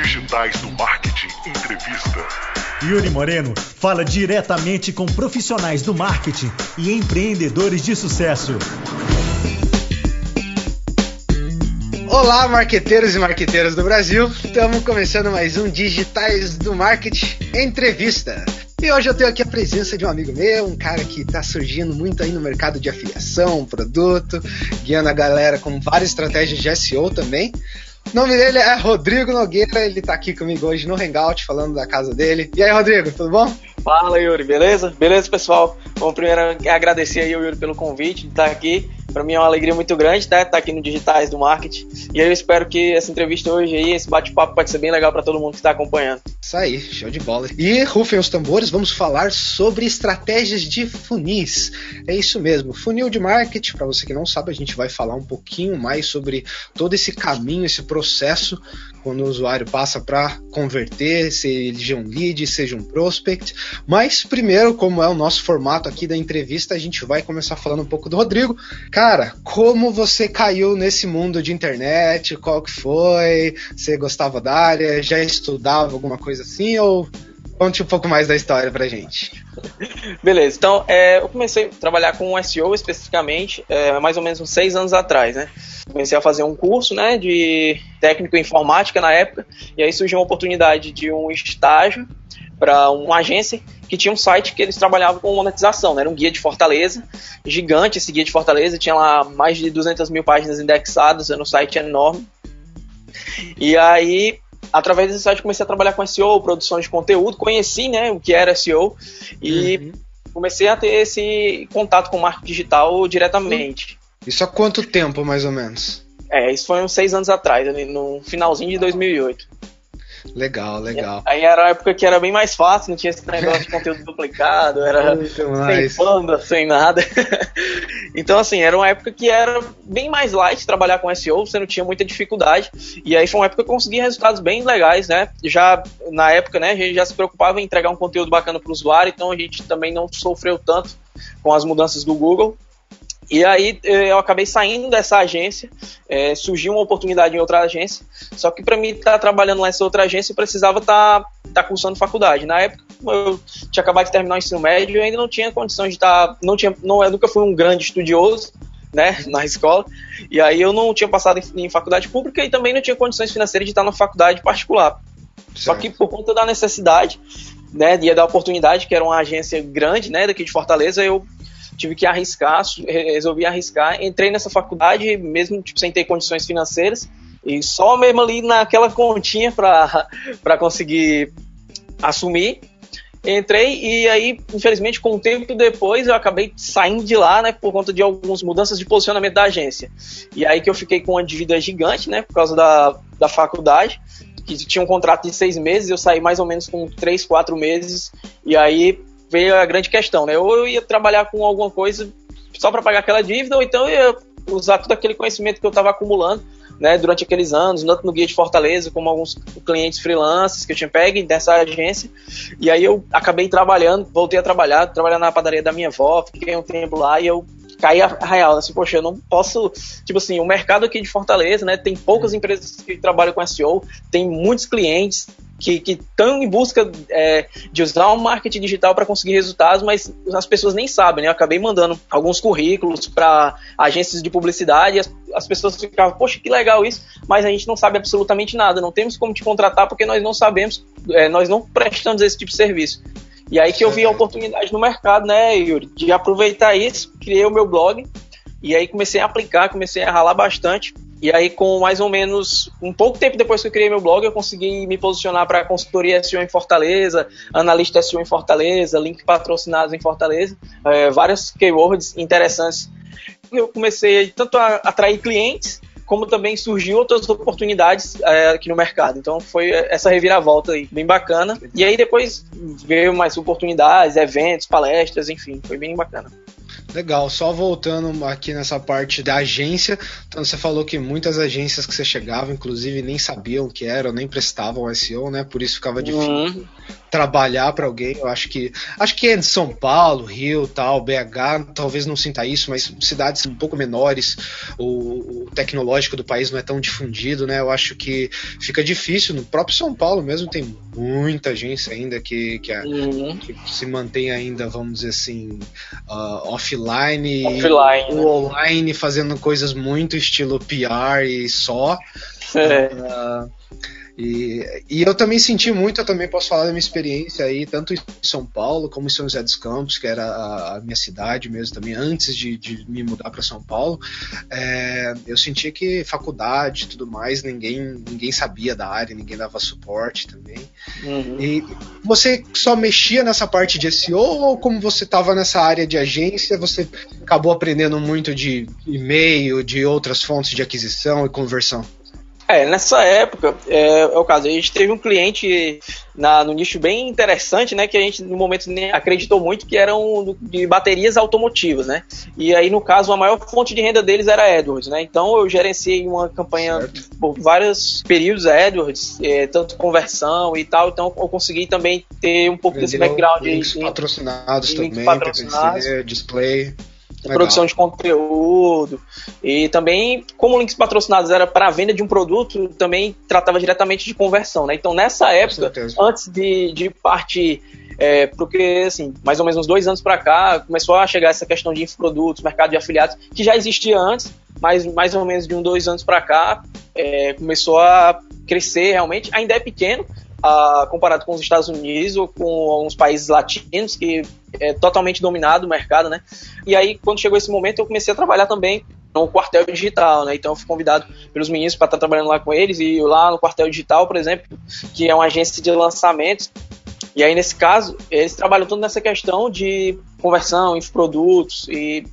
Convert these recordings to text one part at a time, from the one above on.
Digitais do Marketing Entrevista. Yuri Moreno fala diretamente com profissionais do marketing e empreendedores de sucesso. Olá, marqueteiros e marqueteiras do Brasil. Estamos começando mais um Digitais do Marketing Entrevista. E hoje eu tenho aqui a presença de um amigo meu, um cara que está surgindo muito aí no mercado de afiliação, produto, guiando a galera com várias estratégias de SEO também. O nome dele é Rodrigo Nogueira, ele está aqui comigo hoje no Hangout, falando da casa dele. E aí, Rodrigo, tudo bom? Fala, Yuri, beleza? Beleza, pessoal? Bom, primeiro agradecer aí, Yuri, pelo convite de estar aqui. Para mim é uma alegria muito grande estar tá aqui no Digitais do Marketing. E eu espero que essa entrevista hoje aí, esse bate-papo pode ser bem legal para todo mundo que está acompanhando. Isso aí, show de bola. E rufem os tambores, vamos falar sobre estratégias de funis. É isso mesmo, funil de marketing. Para você que não sabe, a gente vai falar um pouquinho mais sobre todo esse caminho, esse processo quando o usuário passa para converter, seja um lead, seja um prospect. Mas primeiro, como é o nosso formato aqui da entrevista, a gente vai começar falando um pouco do Rodrigo. Cara, como você caiu nesse mundo de internet? Qual que foi? Você gostava da área? Já estudava alguma coisa assim ou Conte um pouco mais da história pra gente. Beleza, então é, eu comecei a trabalhar com SEO especificamente é, mais ou menos uns seis anos atrás, né? Comecei a fazer um curso né, de técnico em informática na época, e aí surgiu uma oportunidade de um estágio para uma agência que tinha um site que eles trabalhavam com monetização, né? era um guia de Fortaleza, gigante esse guia de Fortaleza, tinha lá mais de 200 mil páginas indexadas, era um site enorme. E aí através desse site comecei a trabalhar com SEO, produção de conteúdo, conheci né, o que era SEO e uhum. comecei a ter esse contato com o marketing digital diretamente. Isso há quanto tempo, mais ou menos? É, isso foi uns seis anos atrás, no finalzinho de 2008. Legal, legal. Aí era a época que era bem mais fácil, não tinha esse negócio de conteúdo duplicado, era sem panda, sem nada. então, assim, era uma época que era bem mais light trabalhar com SEO, você não tinha muita dificuldade. E aí foi uma época que eu consegui resultados bem legais, né? Já na época, né, a gente já se preocupava em entregar um conteúdo bacana para o usuário, então a gente também não sofreu tanto com as mudanças do Google. E aí eh, eu acabei saindo dessa agência, é, surgiu uma oportunidade em outra agência, só que para mim estar tá trabalhando nessa outra agência eu precisava estar tá, tá cursando faculdade. Na época eu tinha acabado de terminar o ensino médio e ainda não tinha condições de estar, tá, não tinha, não, eu nunca fui um grande estudioso, né, na escola, e aí eu não tinha passado em, em faculdade pública e também não tinha condições financeiras de estar na faculdade particular. Certo. Só que por conta da necessidade, né, e da oportunidade, que era uma agência grande, né, daqui de Fortaleza, eu tive que arriscar, resolvi arriscar, entrei nessa faculdade mesmo tipo, sem ter condições financeiras e só mesmo ali naquela continha para conseguir assumir. Entrei e aí, infelizmente, com um tempo depois, eu acabei saindo de lá, né, por conta de algumas mudanças de posicionamento da agência. E aí que eu fiquei com uma dívida gigante, né, por causa da, da faculdade, que tinha um contrato de seis meses, eu saí mais ou menos com três, quatro meses, e aí veio a grande questão, né? Ou eu ia trabalhar com alguma coisa só para pagar aquela dívida, ou então eu ia usar todo aquele conhecimento que eu estava acumulando né, durante aqueles anos, tanto no Guia de Fortaleza, como alguns clientes freelancers que eu tinha pego dessa agência. E aí eu acabei trabalhando, voltei a trabalhar, trabalhar na padaria da minha avó, fiquei um tempo lá e eu caí a real, assim, poxa, eu não posso, tipo assim, o mercado aqui de Fortaleza, né, tem poucas empresas que trabalham com SEO, tem muitos clientes, que estão em busca é, de usar o marketing digital para conseguir resultados, mas as pessoas nem sabem, né? Eu acabei mandando alguns currículos para agências de publicidade e as, as, pessoas ficavam, poxa, que legal isso, mas a gente não sabe absolutamente nada, não temos como te contratar porque nós não sabemos, é, nós não prestamos esse tipo de serviço. E aí que eu vi a oportunidade no mercado, né, Yuri, de aproveitar isso, criei o meu blog e aí comecei a aplicar, comecei a ralar bastante e aí, com mais ou menos um pouco tempo depois que eu criei meu blog, eu consegui me posicionar para consultoria SEO em Fortaleza, analista SEO em Fortaleza, link patrocinados em Fortaleza, é, várias keywords interessantes. Eu comecei tanto a atrair clientes, como também surgiu outras oportunidades é, aqui no mercado. Então foi essa reviravolta aí, bem bacana. E aí depois veio mais oportunidades, eventos, palestras, enfim, foi bem bacana. Legal, só voltando aqui nessa parte da agência, então você falou que muitas agências que você chegava, inclusive, nem sabiam o que era, nem prestavam SEO, né? Por isso ficava difícil uhum. trabalhar para alguém. Eu acho que acho que é de São Paulo, Rio, tal, BH, talvez não sinta isso, mas cidades um pouco menores, o, o tecnológico do país não é tão difundido, né? Eu acho que fica difícil. No próprio São Paulo mesmo tem muita agência ainda que, que, é, uhum. que se mantém ainda, vamos dizer assim, uh, offline, offline né? online, fazendo coisas muito estilo PR e só. É. Uh, e, e eu também senti muito, eu também posso falar da minha experiência aí, tanto em São Paulo como em São José dos Campos, que era a, a minha cidade mesmo também, antes de, de me mudar para São Paulo. É, eu sentia que faculdade e tudo mais, ninguém, ninguém sabia da área, ninguém dava suporte também. Uhum. E você só mexia nessa parte de SEO ou como você estava nessa área de agência, você acabou aprendendo muito de e-mail, de outras fontes de aquisição e conversão? É, nessa época, é, é, o caso, a gente teve um cliente na, no nicho bem interessante, né, que a gente no momento nem acreditou muito que eram de baterias automotivas, né, e aí no caso a maior fonte de renda deles era Edwards, né, então eu gerenciei uma campanha certo. por vários períodos Edwards, é, tanto conversão e tal, então eu consegui também ter um pouco Vendeu desse background. Links de, patrocinados também, patrocinados. PPC, display. Legal. produção de conteúdo. E também, como links patrocinados era para a venda de um produto, também tratava diretamente de conversão. Né? Então, nessa época, antes de, de partir é, porque, assim, mais ou menos uns dois anos para cá, começou a chegar essa questão de infoprodutos, mercado de afiliados, que já existia antes, mas mais ou menos de um, dois anos para cá, é, começou a crescer realmente. Ainda é pequeno, a, comparado com os Estados Unidos ou com alguns países latinos, que é totalmente dominado o mercado, né? E aí, quando chegou esse momento, eu comecei a trabalhar também no quartel digital, né? Então eu fui convidado pelos meninos para estar trabalhando lá com eles e lá no quartel digital, por exemplo, que é uma agência de lançamentos. E aí nesse caso, eles trabalham tudo nessa questão de conversão, infoprodutos e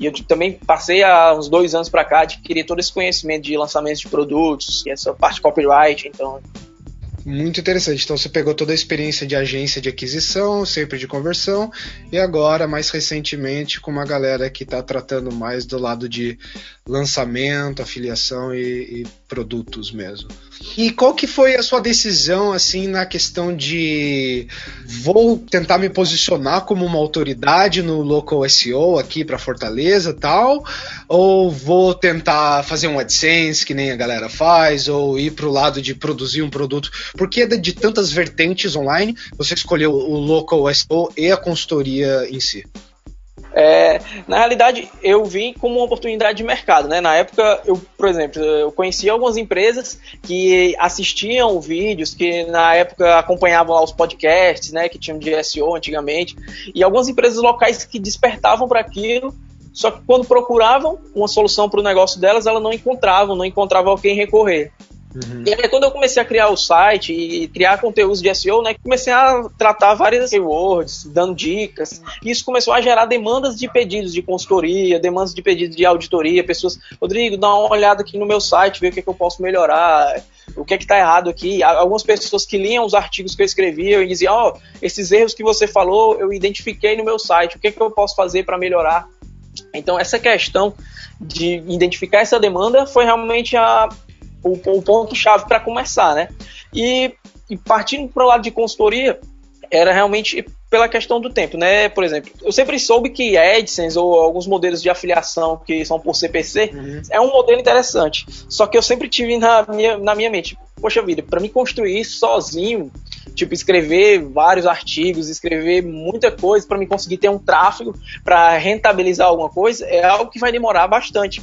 e eu também passei há uns dois anos para cá adquirir todo esse conhecimento de lançamentos de produtos, essa parte copyright, então muito interessante. Então você pegou toda a experiência de agência de aquisição, sempre de conversão, e agora, mais recentemente, com uma galera que está tratando mais do lado de lançamento, afiliação e, e, produtos mesmo. E qual que foi a sua decisão assim na questão de vou tentar me posicionar como uma autoridade no local SEO aqui para Fortaleza, tal, ou vou tentar fazer um AdSense que nem a galera faz, ou ir para o lado de produzir um produto? Porque de tantas vertentes online, você escolheu o local SEO e a consultoria em si. É, na realidade, eu vi como uma oportunidade de mercado, né? Na época, eu, por exemplo, eu conhecia algumas empresas que assistiam vídeos, que na época acompanhavam lá os podcasts, né? Que tinham de SEO antigamente, e algumas empresas locais que despertavam para aquilo, só que quando procuravam uma solução para o negócio delas, elas não encontravam, não encontravam a quem recorrer. Uhum. E aí, quando eu comecei a criar o site e criar conteúdos de SEO, né, comecei a tratar várias keywords, dando dicas. E isso começou a gerar demandas de pedidos de consultoria, demandas de pedidos de auditoria. Pessoas, Rodrigo, dá uma olhada aqui no meu site, ver o que, é que eu posso melhorar, o que é que está errado aqui. Algumas pessoas que liam os artigos que eu escrevia e diziam: Ó, oh, esses erros que você falou, eu identifiquei no meu site, o que é que eu posso fazer para melhorar? Então, essa questão de identificar essa demanda foi realmente a, o, o ponto-chave para começar, né? E, e partindo para o lado de consultoria, era realmente pela questão do tempo, né? Por exemplo, eu sempre soube que AdSense ou alguns modelos de afiliação que são por CPC uhum. é um modelo interessante. Só que eu sempre tive na minha, na minha mente, poxa vida, para me construir isso sozinho, tipo escrever vários artigos, escrever muita coisa para me conseguir ter um tráfego para rentabilizar alguma coisa, é algo que vai demorar bastante.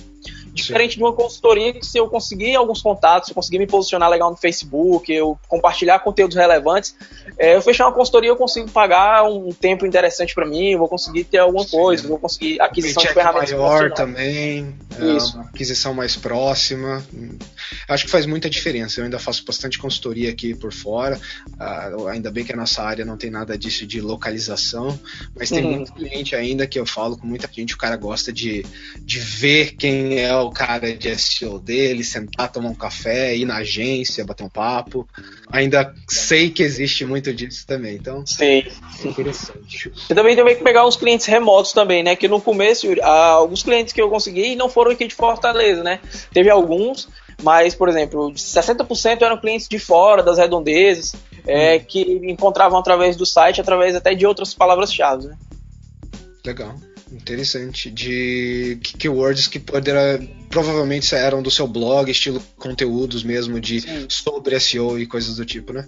Diferente Sim. de uma consultoria que se eu conseguir alguns contatos, se eu conseguir me posicionar legal no Facebook, eu compartilhar conteúdos relevantes, é, eu fechar uma consultoria eu consigo pagar um tempo interessante para mim, vou conseguir ter alguma Sim. coisa, vou conseguir aquisição de ferramentas maior também, é, Isso. aquisição mais próxima. Acho que faz muita diferença. Eu ainda faço bastante consultoria aqui por fora. Ainda bem que a nossa área não tem nada disso de localização, mas tem uhum. muito cliente ainda que eu falo com muita gente, o cara gosta de, de ver quem é o o cara de SEO dele, sentar, tomar um café, ir na agência, bater um papo. Ainda sei que existe muito disso também, então. Sim. É interessante. Eu também tenho que pegar uns clientes remotos também, né? Que no começo, alguns clientes que eu consegui não foram aqui de Fortaleza, né? Teve alguns, mas, por exemplo, 60% eram clientes de fora, das redondezas, é, hum. que encontravam através do site, através até de outras palavras-chave, né? Legal. Interessante. De keywords que poderá, provavelmente eram do seu blog, estilo conteúdos mesmo de Sim. sobre SEO e coisas do tipo, né?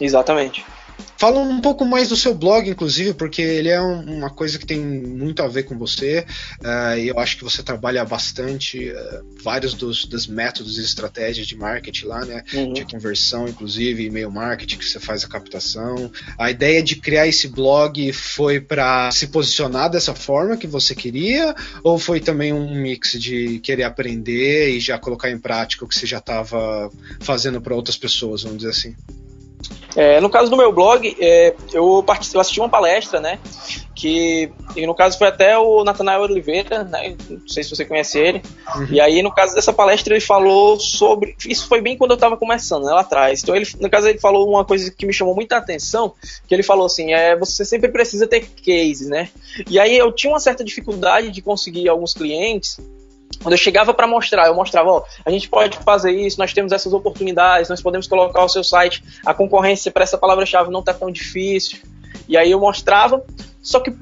Exatamente. Fala um pouco mais do seu blog, inclusive, porque ele é um, uma coisa que tem muito a ver com você. Uh, e eu acho que você trabalha bastante uh, vários dos, dos, métodos e estratégias de marketing lá, né? Uhum. De conversão, inclusive, e-mail marketing, que você faz a captação. A ideia de criar esse blog foi para se posicionar dessa forma que você queria? Ou foi também um mix de querer aprender e já colocar em prática o que você já estava fazendo para outras pessoas, vamos dizer assim? É, no caso do meu blog, é, eu, eu assisti uma palestra, né? Que no caso foi até o Natanael Oliveira, né? Não sei se você conhece ele. Uhum. E aí, no caso dessa palestra, ele falou sobre. Isso foi bem quando eu estava começando, né, lá atrás. Então, ele, no caso, ele falou uma coisa que me chamou muita atenção, que ele falou assim: é, você sempre precisa ter cases, né? E aí eu tinha uma certa dificuldade de conseguir alguns clientes quando eu chegava para mostrar, eu mostrava, ó, a gente pode fazer isso, nós temos essas oportunidades, nós podemos colocar o seu site, a concorrência para essa palavra-chave não está tão difícil. E aí eu mostrava, só que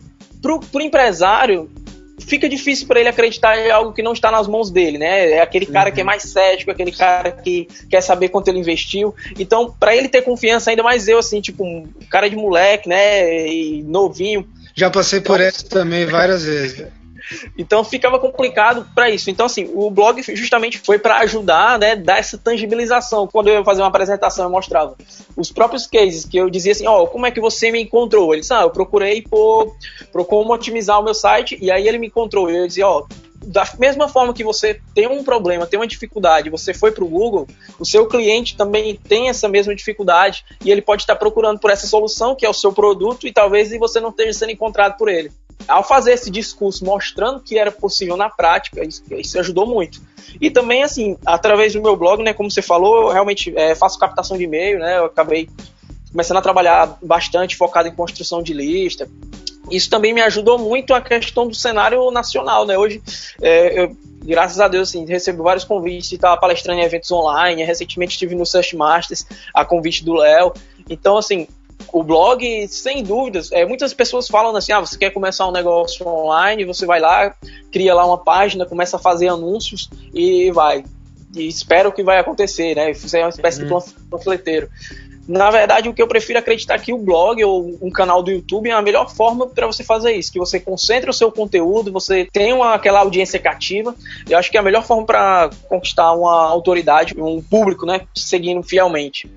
pro, pro empresário fica difícil para ele acreditar em algo que não está nas mãos dele, né? É aquele cara uhum. que é mais cético, aquele cara que quer saber quanto ele investiu. Então, para ele ter confiança, ainda mais eu, assim, tipo, um cara de moleque, né? E novinho. Já passei por então, essa também várias vezes. Então ficava complicado para isso. Então, assim, o blog justamente foi para ajudar, né, dar essa tangibilização. Quando eu ia fazer uma apresentação, eu mostrava os próprios cases que eu dizia assim: Ó, oh, como é que você me encontrou? Ele disse: Ah, eu procurei por, por como otimizar o meu site, e aí ele me encontrou. Eu dizia: Ó, oh, da mesma forma que você tem um problema, tem uma dificuldade, você foi para o Google, o seu cliente também tem essa mesma dificuldade e ele pode estar procurando por essa solução que é o seu produto e talvez você não esteja sendo encontrado por ele ao fazer esse discurso mostrando que era possível na prática, isso, isso ajudou muito. E também, assim, através do meu blog, né, como você falou, eu realmente é, faço captação de e-mail, né, eu acabei começando a trabalhar bastante focado em construção de lista. Isso também me ajudou muito a questão do cenário nacional, né, hoje é, eu, graças a Deus, assim, recebo vários convites de estar palestrando em eventos online, recentemente estive no Search Masters, a convite do Léo, então, assim, o blog, sem dúvidas, é, muitas pessoas falam assim: ah, você quer começar um negócio online, você vai lá, cria lá uma página, começa a fazer anúncios e vai. E espera o que vai acontecer, né? Isso é uma espécie uhum. de panfleteiro. Na verdade, o que eu prefiro acreditar é que o blog ou um canal do YouTube é a melhor forma para você fazer isso, que você concentre o seu conteúdo, você tem uma, aquela audiência cativa. Eu acho que é a melhor forma para conquistar uma autoridade, um público, né, seguindo fielmente.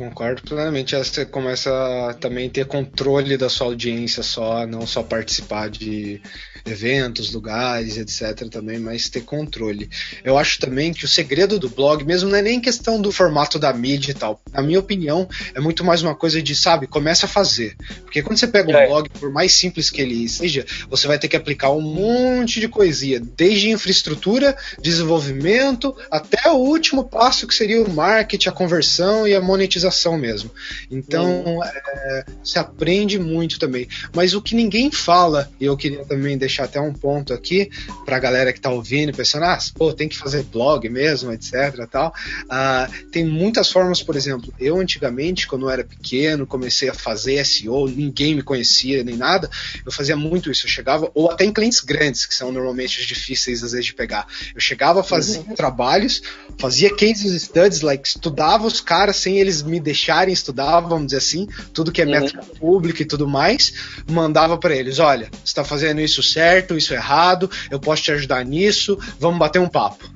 Concordo plenamente. Você começa a também ter controle da sua audiência só, não só participar de eventos, lugares, etc. também, mas ter controle. Eu acho também que o segredo do blog, mesmo não é nem questão do formato da mídia e tal. Na minha opinião, é muito mais uma coisa de, sabe, começa a fazer. Porque quando você pega um é. blog, por mais simples que ele seja, você vai ter que aplicar um monte de coisinha, desde infraestrutura, desenvolvimento, até o último passo que seria o marketing, a conversão e a monetização mesmo. Então, é, se aprende muito também. Mas o que ninguém fala, e eu queria também deixar até um ponto aqui para a galera que está ouvindo, pensando, ah, pô, tem que fazer blog mesmo, etc. Tal. Uh, tem muitas formas, por exemplo, eu antigamente, quando eu era pequeno, comecei a fazer SEO, ninguém me conhecia nem nada, eu fazia muito isso. Eu chegava, ou até em clientes grandes, que são normalmente difíceis às vezes de pegar. Eu chegava, fazia uhum. trabalhos, fazia cases studies, like, estudava os caras sem eles me deixarem estudar, vamos dizer assim, tudo que é uhum. métrica pública e tudo mais, mandava para eles: olha, você está fazendo isso certo isso errado, eu posso te ajudar nisso, vamos bater um papo.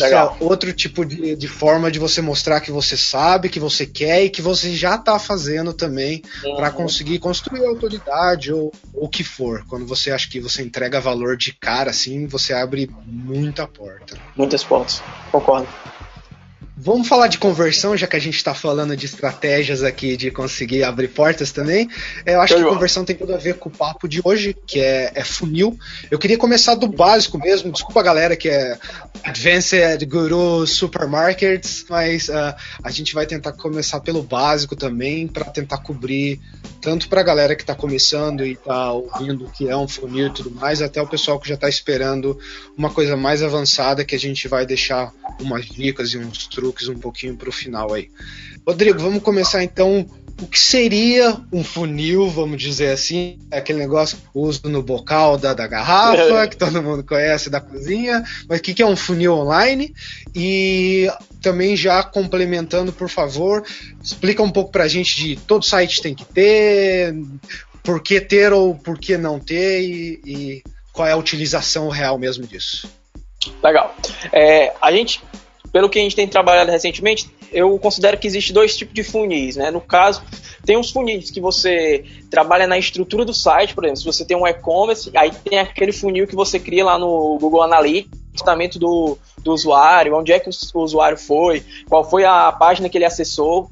Legal. Isso é outro tipo de, de, forma de você mostrar que você sabe, que você quer e que você já está fazendo também uhum. para conseguir construir autoridade ou o que for. Quando você acha que você entrega valor de cara, assim, você abre muita porta. Muitas portas, concordo. Vamos falar de conversão, já que a gente está falando de estratégias aqui de conseguir abrir portas também. É, eu acho que conversão tem tudo a ver com o papo de hoje, que é, é, funil. Eu queria começar do básico mesmo. Desculpa a galera que é Advanced Guru Supermarkets, mas uh, a gente vai tentar começar pelo básico também, para tentar cobrir tanto para a galera que está começando e está ouvindo o que é um funil e tudo mais, até o pessoal que já está esperando uma coisa mais avançada que a gente vai deixar umas dicas e uns truques truques um pouquinho para o final aí. Rodrigo, vamos começar então. O que seria um funil, vamos dizer assim? Aquele negócio que uso no bocal da, da garrafa, que todo mundo conhece da cozinha. Mas o que, que é um funil online? E também já complementando, por favor, explica um pouco para a gente de todo site tem que ter, por que ter ou por que não ter e, e qual é a utilização real mesmo disso. Legal. É, a gente pelo que a gente tem trabalhado recentemente, eu considero que existe dois tipos de funis, né? No caso, tem uns funis que você trabalha na estrutura do site, por exemplo, se você tem um e-commerce, aí tem aquele funil que você cria lá no Google Analytics, tratamento do, do usuário, onde é que o usuário foi, qual foi a página que ele acessou,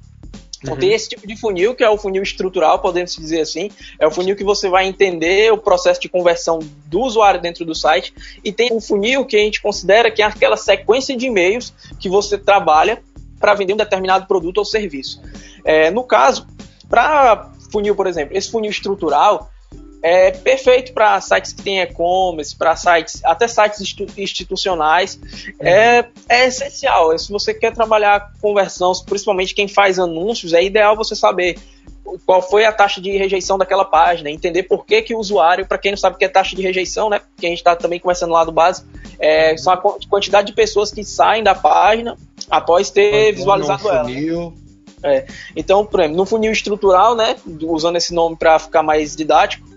então uhum. tem esse tipo de funil, que é o funil estrutural, podemos dizer assim. É o funil que você vai entender o processo de conversão do usuário dentro do site. E tem um funil que a gente considera que é aquela sequência de e-mails que você trabalha para vender um determinado produto ou serviço. É, no caso, para funil, por exemplo, esse funil estrutural, é perfeito para sites que têm e-commerce, para sites, até sites institucionais. Uhum. É, é essencial. Se você quer trabalhar conversão, principalmente quem faz anúncios, é ideal você saber qual foi a taxa de rejeição daquela página, entender por que, que o usuário, para quem não sabe o que é taxa de rejeição, né? Que a gente está também conversando lá do base, é, são a quantidade de pessoas que saem da página após ter visualizado ela. É. Então, por exemplo, no funil estrutural, né, usando esse nome para ficar mais didático,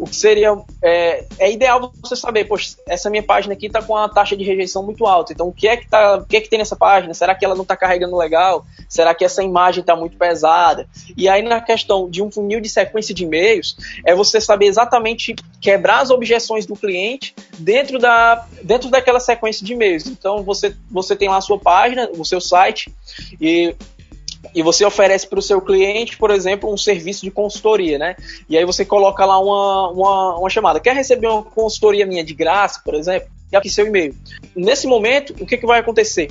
o que seria é, é, ideal você saber, poxa, essa minha página aqui está com uma taxa de rejeição muito alta. Então, o que é que tá, o que é que tem nessa página? Será que ela não está carregando legal? Será que essa imagem está muito pesada? E aí na questão de um funil de sequência de e-mails, é você saber exatamente quebrar as objeções do cliente dentro da dentro daquela sequência de e-mails. Então, você você tem lá a sua página, o seu site e e você oferece para o seu cliente, por exemplo, um serviço de consultoria, né? E aí você coloca lá uma, uma, uma chamada. Quer receber uma consultoria minha de graça, por exemplo? E aqui seu e-mail. Nesse momento, o que, que vai acontecer?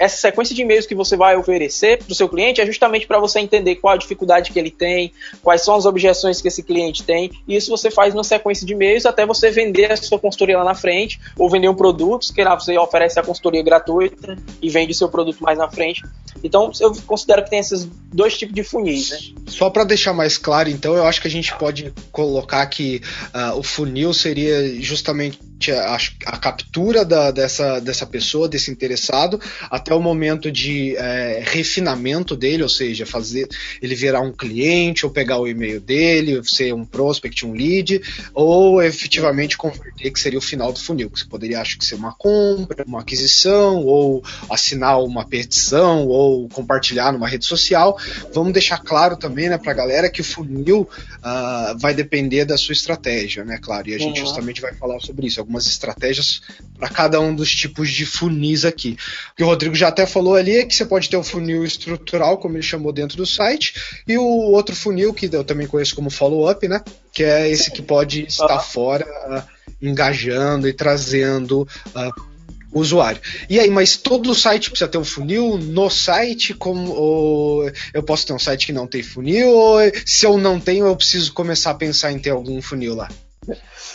Essa sequência de e-mails que você vai oferecer para o seu cliente é justamente para você entender qual a dificuldade que ele tem, quais são as objeções que esse cliente tem, e isso você faz numa sequência de e-mails até você vender a sua consultoria lá na frente, ou vender um produto, que lá você oferece a consultoria gratuita e vende o seu produto mais na frente. Então, eu considero que tem esses dois tipos de funis, né? Só para deixar mais claro, então, eu acho que a gente pode colocar que uh, o funil seria justamente a, a captura da, dessa, dessa pessoa, desse interessado, até o momento de é, refinamento dele, ou seja, fazer ele virar um cliente, ou pegar o e-mail dele, ser um prospect, um lead, ou efetivamente converter, que seria o final do funil, que você poderia acho que ser uma compra, uma aquisição, ou assinar uma petição, ou compartilhar numa rede social. Vamos deixar claro também, né, para a galera que o funil uh, vai depender da sua estratégia, né, claro, e a gente uhum. justamente vai falar sobre isso algumas estratégias para cada um dos tipos de funis aqui. O que o Rodrigo já até falou ali é que você pode ter o funil estrutural, como ele chamou dentro do site, e o outro funil, que eu também conheço como follow-up, né? Que é esse que pode estar fora, uh, engajando e trazendo uh, o usuário. E aí, mas todo site precisa ter um funil no site, como eu posso ter um site que não tem funil, ou se eu não tenho, eu preciso começar a pensar em ter algum funil lá?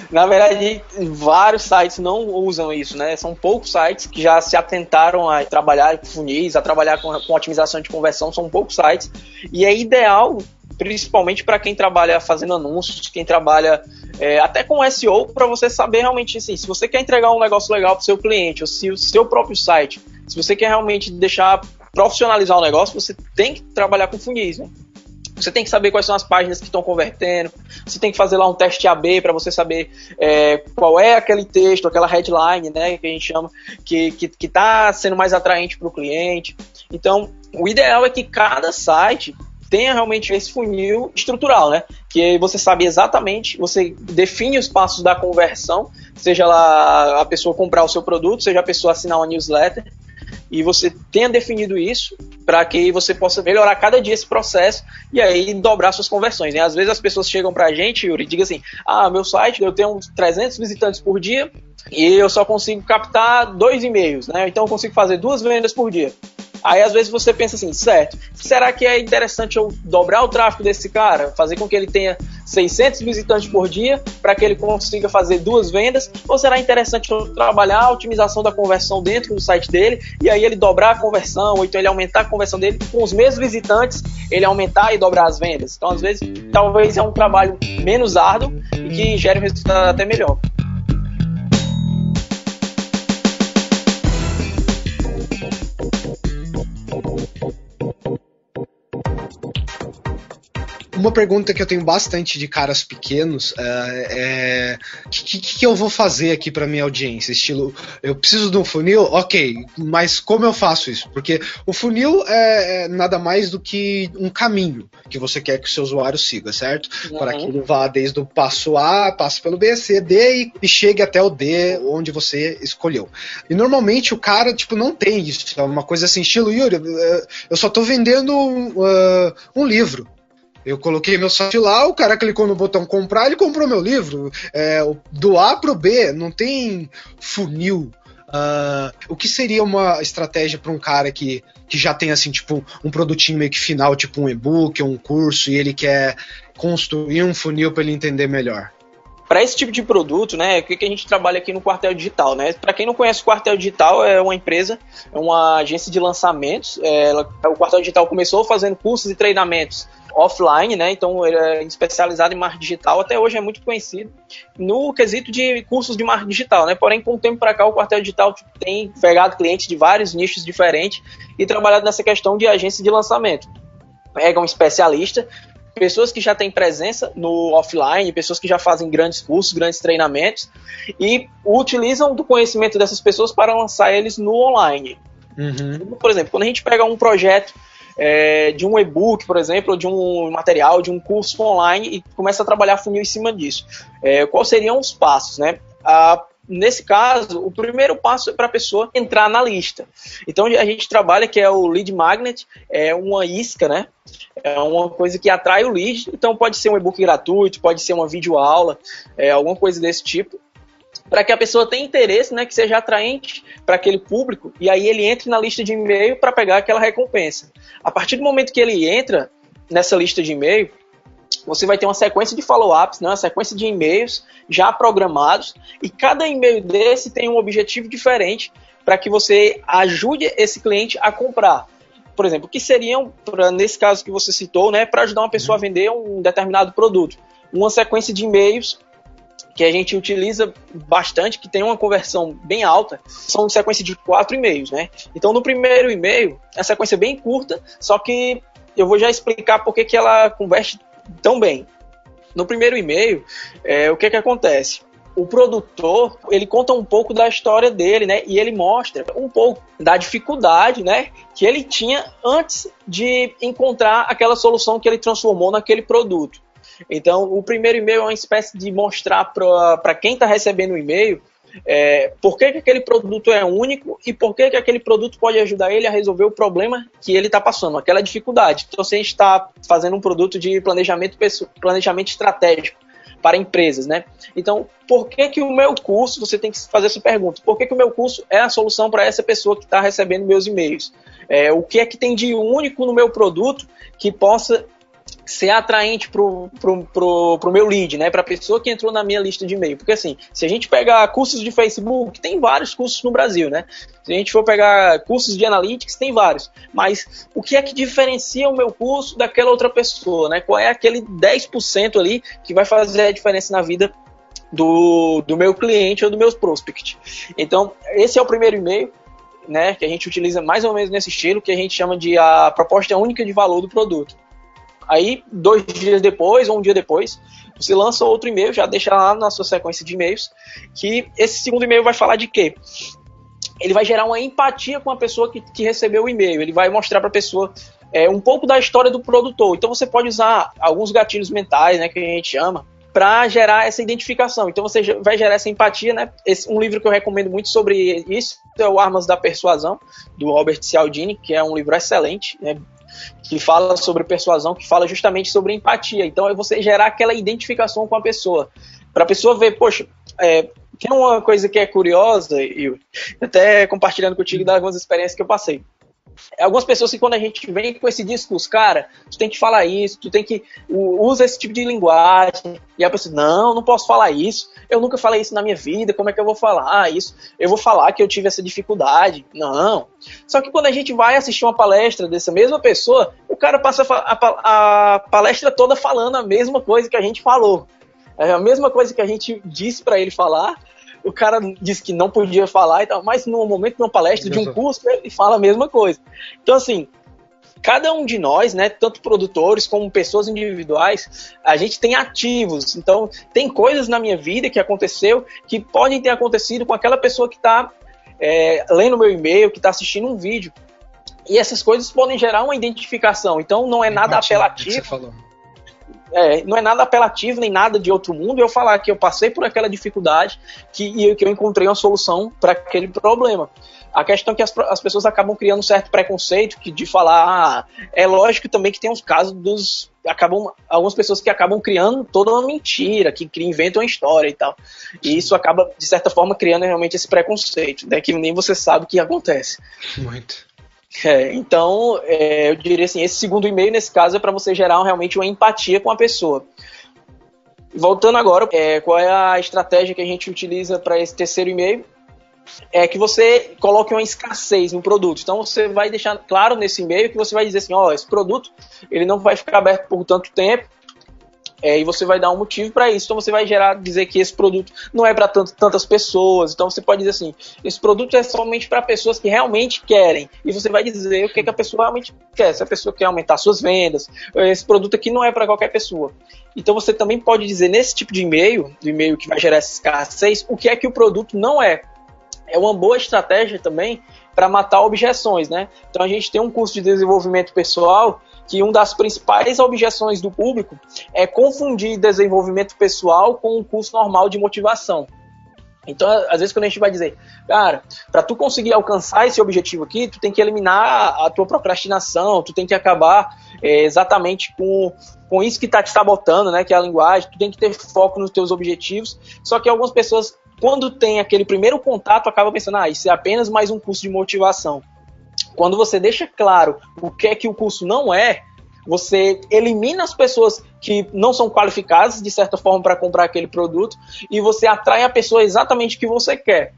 Na verdade, vários sites não usam isso, né? São poucos sites que já se atentaram a trabalhar com funis, a trabalhar com, com otimização de conversão, são poucos sites. E é ideal, principalmente para quem trabalha fazendo anúncios, quem trabalha é, até com SEO, para você saber realmente assim, se você quer entregar um negócio legal para o seu cliente, ou se o seu próprio site, se você quer realmente deixar profissionalizar o negócio, você tem que trabalhar com funis, né? Você tem que saber quais são as páginas que estão convertendo. Você tem que fazer lá um teste AB para você saber é, qual é aquele texto, aquela headline, né, que a gente chama, que está que, que tá sendo mais atraente para o cliente. Então, o ideal é que cada site tenha realmente esse funil estrutural, né? Que você sabe exatamente, você define os passos da conversão, seja lá a pessoa comprar o seu produto, seja a pessoa assinar uma newsletter, e você tenha definido isso para que você possa melhorar cada dia esse processo e aí dobrar suas conversões. Né? Às vezes as pessoas chegam para a gente, Yuri, e digam assim: ah, meu site, eu tenho 300 visitantes por dia e eu só consigo captar dois e-mails, né? Então eu consigo fazer duas vendas por dia. Aí às vezes você pensa assim, certo, será que é interessante eu dobrar o tráfego desse cara, fazer com que ele tenha 600 visitantes por dia para que ele consiga fazer duas vendas? Ou será interessante eu trabalhar a otimização da conversão dentro do site dele e aí ele dobrar a conversão, ou então ele aumentar a conversão dele com os mesmos visitantes, ele aumentar e dobrar as vendas? Então às vezes talvez é um trabalho menos árduo e que gere um resultado até melhor. Uma pergunta que eu tenho bastante de caras pequenos uh, é o que, que, que, eu vou fazer aqui para minha audiência? Estilo, eu preciso de um funil? Ok, mas como eu faço isso? Porque o funil é, é nada mais do que um caminho que você quer que o seu usuário siga, certo? Uhum. Para que ele vá desde o passo A, passe pelo B, C, D e, e, chegue até o D, onde você escolheu. E normalmente o cara, tipo, não tem isso. É uma coisa assim, estilo, Yuri, eu só tô vendendo uh, um livro. Eu coloquei meu site lá, o cara clicou no botão comprar, ele comprou meu livro. É, do A pro B, não tem funil. Uh, o que seria uma estratégia para um cara que, que já tem assim, tipo, um produtinho meio que final, tipo um e-book ou um curso, e ele quer construir um funil para ele entender melhor? para esse tipo de produto, né, o que, que a gente trabalha aqui no Quartel Digital, né? Para quem não conhece o Quartel Digital, é uma empresa, é uma agência de lançamentos. É, ela, o Quartel Digital começou fazendo cursos e treinamentos offline, né? Então ele é especializado em marketing digital, até hoje é muito conhecido no quesito de cursos de marketing digital, né? Porém, com o tempo para cá, o quartel digital tem pegado clientes de vários nichos diferentes e trabalhado nessa questão de agência de lançamento. Pega um especialista, pessoas que já têm presença no offline, pessoas que já fazem grandes cursos, grandes treinamentos e utilizam do conhecimento dessas pessoas para lançar eles no online. Uhum. Por exemplo, quando a gente pega um projeto é, de um e-book, por exemplo, de um material, de um curso online e começa a trabalhar funil em cima disso. É, quais seriam os passos, né? A, nesse caso, o primeiro passo é para a pessoa entrar na lista. Então a gente trabalha que é o lead magnet, é uma isca, né? É uma coisa que atrai o lead. Então pode ser um e-book gratuito, pode ser uma videoaula, é, alguma coisa desse tipo para que a pessoa tenha interesse, né, que seja atraente para aquele público, e aí ele entre na lista de e-mail para pegar aquela recompensa. A partir do momento que ele entra nessa lista de e-mail, você vai ter uma sequência de follow-ups, né, uma sequência de e-mails já programados, e cada e-mail desse tem um objetivo diferente para que você ajude esse cliente a comprar. Por exemplo, o que seriam, pra, nesse caso que você citou, né, para ajudar uma pessoa a vender um determinado produto? Uma sequência de e-mails que a gente utiliza bastante, que tem uma conversão bem alta, são sequência de quatro e-mails, né? Então, no primeiro e-mail, a sequência é bem curta, só que eu vou já explicar por que, que ela converte tão bem. No primeiro e-mail, é, o que, que acontece? o produtor ele conta um pouco da história dele, né? E ele mostra um pouco da dificuldade, né? Que ele tinha antes de encontrar aquela solução que ele transformou naquele produto. Então, o primeiro e-mail é uma espécie de mostrar para quem está recebendo o e-mail é, por que, que aquele produto é único e por que, que aquele produto pode ajudar ele a resolver o problema que ele está passando, aquela dificuldade. Então, se a gente está fazendo um produto de planejamento, planejamento estratégico para empresas, né? Então, por que, que o meu curso, você tem que fazer essa pergunta, por que, que o meu curso é a solução para essa pessoa que está recebendo meus e-mails? É, o que é que tem de único no meu produto que possa ser atraente pro, pro, pro, pro meu lead, né? Pra pessoa que entrou na minha lista de e-mail. Porque assim, se a gente pegar cursos de Facebook, tem vários cursos no Brasil, né? Se a gente for pegar cursos de analytics, tem vários. Mas o que é que diferencia o meu curso daquela outra pessoa, né? Qual é aquele 10% ali que vai fazer a diferença na vida do, do meu cliente ou do meu prospect? Então, esse é o primeiro e-mail. Né, que a gente utiliza mais ou menos nesse estilo, que a gente chama de a proposta única de valor do produto. Aí, dois dias depois, ou um dia depois, você lança outro e-mail, já deixa lá na sua sequência de e-mails, que esse segundo e-mail vai falar de quê? Ele vai gerar uma empatia com a pessoa que, que recebeu o e-mail, ele vai mostrar para a pessoa é, um pouco da história do produtor. Então você pode usar alguns gatilhos mentais, né, que a gente chama, para gerar essa identificação. Então você vai gerar essa empatia, né? Esse, um livro que eu recomendo muito sobre isso é o Armas da Persuasão, do Robert Cialdini, que é um livro excelente, né? Que fala sobre persuasão, que fala justamente sobre empatia. Então é você gerar aquela identificação com a pessoa. Para a pessoa ver, poxa, é, tem uma coisa que é curiosa, e até compartilhando contigo das algumas experiências que eu passei algumas pessoas que quando a gente vem com esse discurso, cara, tu tem que falar isso, tu tem que usa esse tipo de linguagem. E a pessoa, não, não posso falar isso. Eu nunca falei isso na minha vida. Como é que eu vou falar isso? Eu vou falar que eu tive essa dificuldade. Não. Só que quando a gente vai assistir uma palestra dessa mesma pessoa, o cara passa a, a, palestra toda falando a mesma coisa que a gente falou. É a mesma coisa que a gente disse para ele falar, o cara disse que não podia falar e tal, mas no momento de uma palestra, de um curso, ele fala a mesma coisa. Então, assim, cada um de nós, né, tanto produtores como pessoas individuais, a gente tem ativos. Então, tem coisas na minha vida que aconteceu que podem ter acontecido com aquela pessoa que está é, lendo meu e-mail, que está assistindo um vídeo. E essas coisas podem gerar uma identificação. Então, não é nada apelativo é, não é nada apelativo nem nada de outro mundo eu falar que eu passei por aquela dificuldade que, e que eu encontrei uma solução para aquele problema. A questão é que as, as, pessoas acabam criando um certo preconceito que de falar, ah, é lógico também que tem uns casos dos acabam algumas pessoas que acabam criando toda uma mentira, que inventam uma história e tal. E isso acaba de certa forma criando realmente esse preconceito, né, que nem você sabe o que acontece. Muito. É, então, é, eu diria assim, esse segundo e-mail, nesse caso, é para você gerar realmente uma empatia com a pessoa. Voltando agora, é, qual é a estratégia que a gente utiliza para esse terceiro e-mail? É que você coloque uma escassez no produto. Então você vai deixar claro nesse e-mail que você vai dizer assim, ó, oh, esse produto ele não vai ficar aberto por tanto tempo, é, e você vai dar um motivo para isso. Então você vai gerar, dizer que esse produto não é para tantas pessoas. Então você pode dizer assim: esse produto é somente para pessoas que realmente querem. E você vai dizer o que, que a pessoa realmente quer. Se a pessoa quer aumentar suas vendas, esse produto aqui não é para qualquer pessoa. Então você também pode dizer nesse tipo de e-mail, do e-mail que vai gerar essa escassez, o que é que o produto não é. É uma boa estratégia também para matar objeções, né? Então a gente tem um curso de desenvolvimento pessoal que uma das principais objeções do público é confundir desenvolvimento pessoal com um curso normal de motivação. Então, às vezes, quando a gente vai dizer, cara, para tu conseguir alcançar esse objetivo aqui, tu tem que eliminar a tua procrastinação, tu tem que acabar é, exatamente com, com isso que está te sabotando, né, que é a linguagem, tu tem que ter foco nos teus objetivos. Só que algumas pessoas, quando tem aquele primeiro contato, acabam pensando, ah, isso é apenas mais um curso de motivação. Quando você deixa claro o que é que o curso não é, você elimina as pessoas que não são qualificadas, de certa forma, para comprar aquele produto e você atrai a pessoa exatamente que você quer.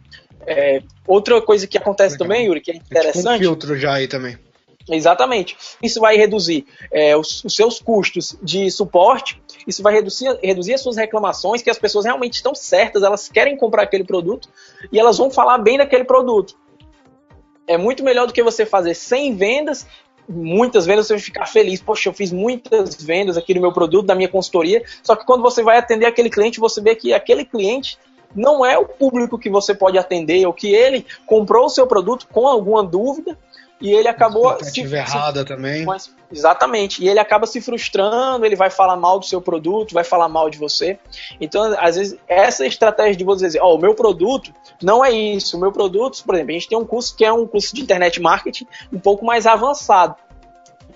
É, outra coisa que acontece Legal. também, Yuri, que é interessante. É tipo um filtro já aí também. Exatamente. Isso vai reduzir é, os, os, seus custos de suporte, isso vai reduzir, reduzir as suas reclamações, que as pessoas realmente estão certas, elas querem comprar aquele produto e elas vão falar bem daquele produto é muito melhor do que você fazer 100 vendas, muitas vendas, você ficar feliz. Poxa, eu fiz muitas vendas aqui no meu produto, da minha consultoria. Só que quando você vai atender aquele cliente, você vê que aquele cliente não é o público que você pode atender, ou que ele comprou o seu produto com alguma dúvida e ele acabou se, errada também. Mas, exatamente. E ele acaba se frustrando, ele vai falar mal do seu produto, vai falar mal de você. Então, às vezes, essa estratégia de você dizer, ó, oh, o meu produto não é isso. O meu produto, por exemplo, a gente tem um curso que é um curso de internet marketing um pouco mais avançado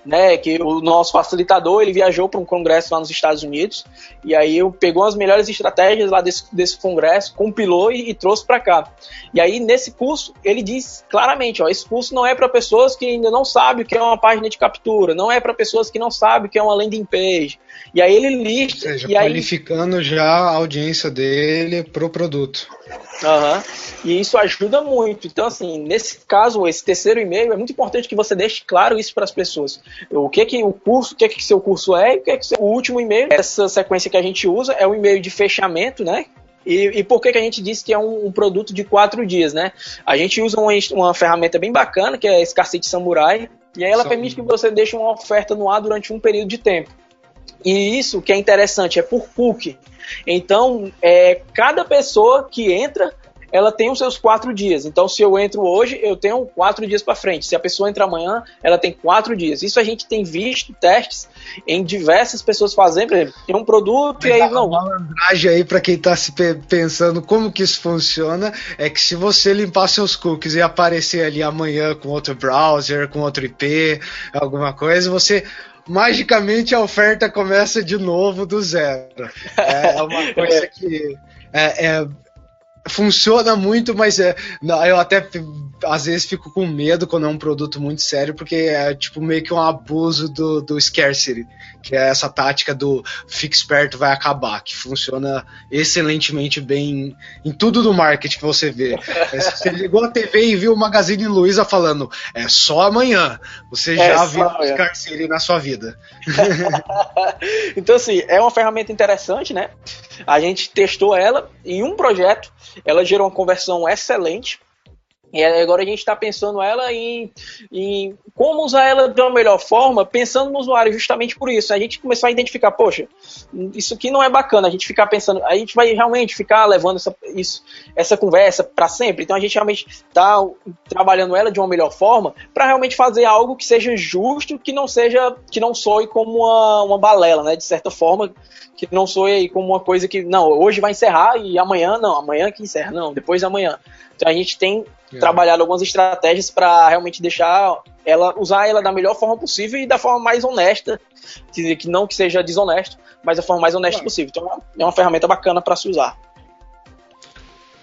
né, que o nosso facilitador ele viajou para um congresso lá nos Estados Unidos e aí eu pegou as melhores estratégias lá desse, desse congresso, compilou e, e trouxe para cá. E aí nesse curso ele diz claramente, ó, esse curso não é para pessoas que ainda não sabem o que é uma página de captura, não é para pessoas que não sabem o que é uma landing page. E aí ele lista, Ou seja, e qualificando aí... já a audiência dele pro produto. Uhum. E isso ajuda muito. Então, assim, nesse caso, esse terceiro e-mail, é muito importante que você deixe claro isso para as pessoas. O que que o curso, o que que seu curso é e o que que seu, o último e-mail. Essa sequência que a gente usa é o e-mail de fechamento, né? E, e, por que, que a gente disse que é um, um, produto de quatro dias, né? A gente usa uma, uma ferramenta bem bacana, que é a Escassez Samurai, e aí ela Só permite que você deixe uma oferta no ar durante um período de tempo. E isso que é interessante, é por cookie. Então, é, cada pessoa que entra ela tem os seus quatro dias. Então, se eu entro hoje, eu tenho quatro dias para frente. Se a pessoa entra amanhã, ela tem quatro dias. Isso a gente tem visto testes em diversas pessoas fazendo. Por exemplo, tem um produto Mas e aí não. Uma malandragem aí para quem está se pensando como que isso funciona é que se você limpar seus cookies e aparecer ali amanhã com outro browser, com outro IP, alguma coisa, você magicamente a oferta começa de novo do zero. É uma coisa que é, é, funciona muito, mas é, eu até às vezes fico com medo quando é um produto muito sério, porque é tipo meio que um abuso do, do scarcity, que é essa tática do fique esperto vai acabar, que funciona excelentemente bem em tudo do marketing que você vê. É, você ligou a TV e viu o Magazine Luiza falando, é só amanhã, você é já viu o scarcity na sua vida. então assim, é uma ferramenta interessante, né? A gente testou ela em um projeto, ela gerou uma conversão excelente. E agora a gente está pensando ela em, em, como usar ela de uma melhor forma, pensando no usuário, justamente por isso. A gente começou a identificar, poxa, isso aqui não é bacana, a gente ficar pensando, a gente vai realmente ficar levando essa, isso, essa conversa para sempre. Então a gente realmente está trabalhando ela de uma melhor forma para realmente fazer algo que seja justo, que não seja, que não soe como uma, uma balela, né? De certa forma, que não soe como uma coisa que, não, hoje vai encerrar e amanhã não, amanhã que encerra, não, depois de amanhã. Então a gente tem é. trabalhado algumas estratégias para realmente deixar ela, usar ela da melhor forma possível e da forma mais honesta, que, que não que seja desonesto, mas da forma mais honesta claro. possível. Então é uma ferramenta bacana para se usar.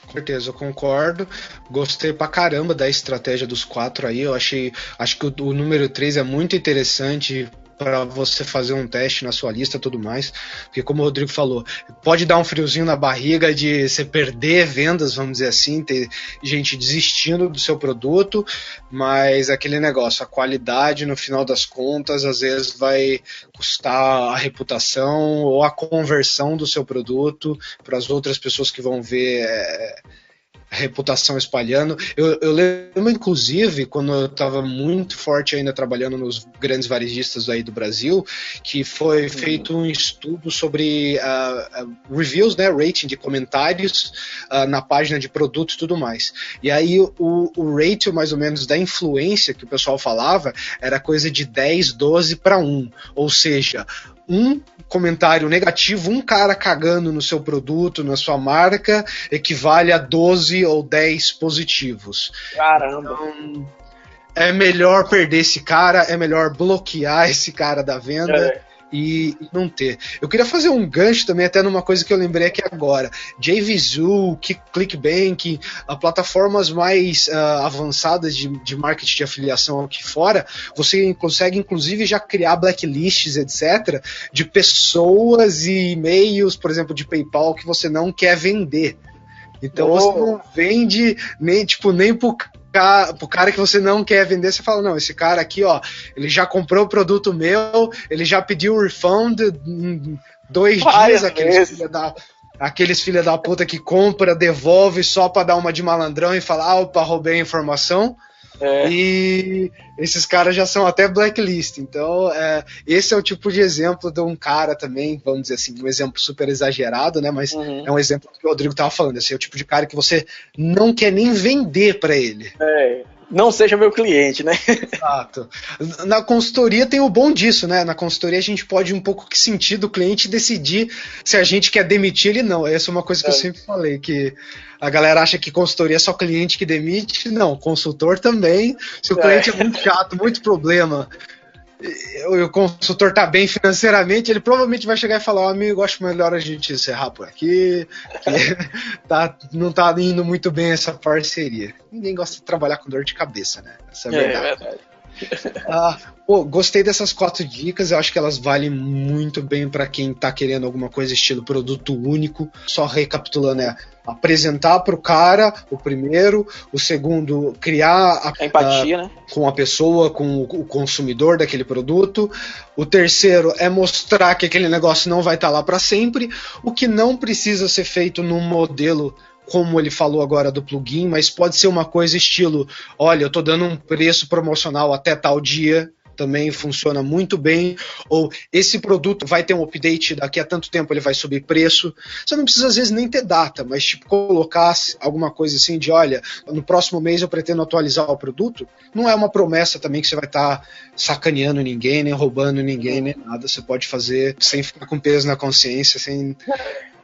Com certeza, eu concordo. Gostei pra caramba da estratégia dos quatro aí. Eu achei. Acho que o, o número 3 é muito interessante para você fazer um teste na sua lista tudo mais. Porque, como o Rodrigo falou, pode dar um friozinho na barriga de você perder vendas, vamos dizer assim, ter gente desistindo do seu produto, mas aquele negócio, a qualidade, no final das contas, às vezes vai custar a reputação ou a conversão do seu produto para as outras pessoas que vão ver. É, reputação espalhando. Eu, eu, lembro, inclusive, quando eu estava muito forte ainda trabalhando nos grandes varejistas aí do Brasil, que foi uhum. feito um estudo sobre uh, uh, reviews, né, rating de comentários uh, na página de produtos e tudo mais. E aí o, o ratio, mais ou menos, da influência que o pessoal falava era coisa de 10, 12 para 1. Ou seja, um comentário negativo, um cara cagando no seu produto, na sua marca, equivale a 12 ou 10 positivos. Caramba. Então, é melhor perder esse cara, é melhor bloquear esse cara da venda. É e, e, não ter. Eu queria fazer um gancho também, até numa coisa que eu lembrei aqui agora. JVZoo, ClickBank, a plataformas mais uh, avançadas de, de marketing de afiliação aqui fora, você consegue inclusive já criar blacklists, etc., de pessoas e e-mails, por exemplo, de PayPal que você não quer vender. Então oh. você não vende nem tipo nem por pro cara que você não quer vender, você fala, não, esse cara aqui, ó, ele já comprou o produto meu, ele já pediu o refund em dois dias, aqueles filha da, aqueles filha da puta que compra, devolve só pra dar uma de malandrão e falar, ah, opa, roubei a informação. É. E esses caras já são até blacklist. Então, é, esse é o tipo de exemplo de um cara também, vamos dizer assim, um exemplo super exagerado, né? Mas uhum. é um exemplo que o Rodrigo tava falando. Esse é o tipo de cara que você não quer nem vender para ele. É não seja meu cliente, né? Exato. Na consultoria tem o bom disso, né? Na consultoria a gente pode um pouco que sentir do cliente decidir se a gente quer demitir ele não. Essa é uma coisa que é. eu sempre falei, que a galera acha que consultoria é só cliente que demite. Não, consultor também. Se o é. cliente é muito chato, muito problema, o consultor tá bem financeiramente, ele provavelmente vai chegar e falar, oh, amigo, acho melhor a gente encerrar por aqui, tá, não tá indo muito bem essa parceria. Ninguém gosta de trabalhar com dor de cabeça, né? Essa é, é verdade. É verdade. Ah, pô, gostei dessas quatro dicas, eu acho que elas valem muito bem para quem está querendo alguma coisa estilo produto único. Só recapitulando, é apresentar para o cara o primeiro, o segundo, criar a, a empatia a, né? com a pessoa, com o, o, consumidor daquele produto. O terceiro é mostrar que aquele negócio não vai estar tá lá para sempre, o que não precisa ser feito num modelo como ele falou agora do plugin, mas pode ser uma coisa estilo: olha, eu estou dando um preço promocional até tal dia, também funciona muito bem, ou esse produto vai ter um update daqui a tanto tempo, ele vai subir preço. Você não precisa às vezes nem ter data, mas tipo colocar alguma coisa assim de, olha, no próximo mês eu pretendo atualizar o produto, não é uma promessa também que você vai estar tá sacaneando ninguém, nem roubando ninguém, nem nada. Você pode fazer sem ficar com peso na consciência, sem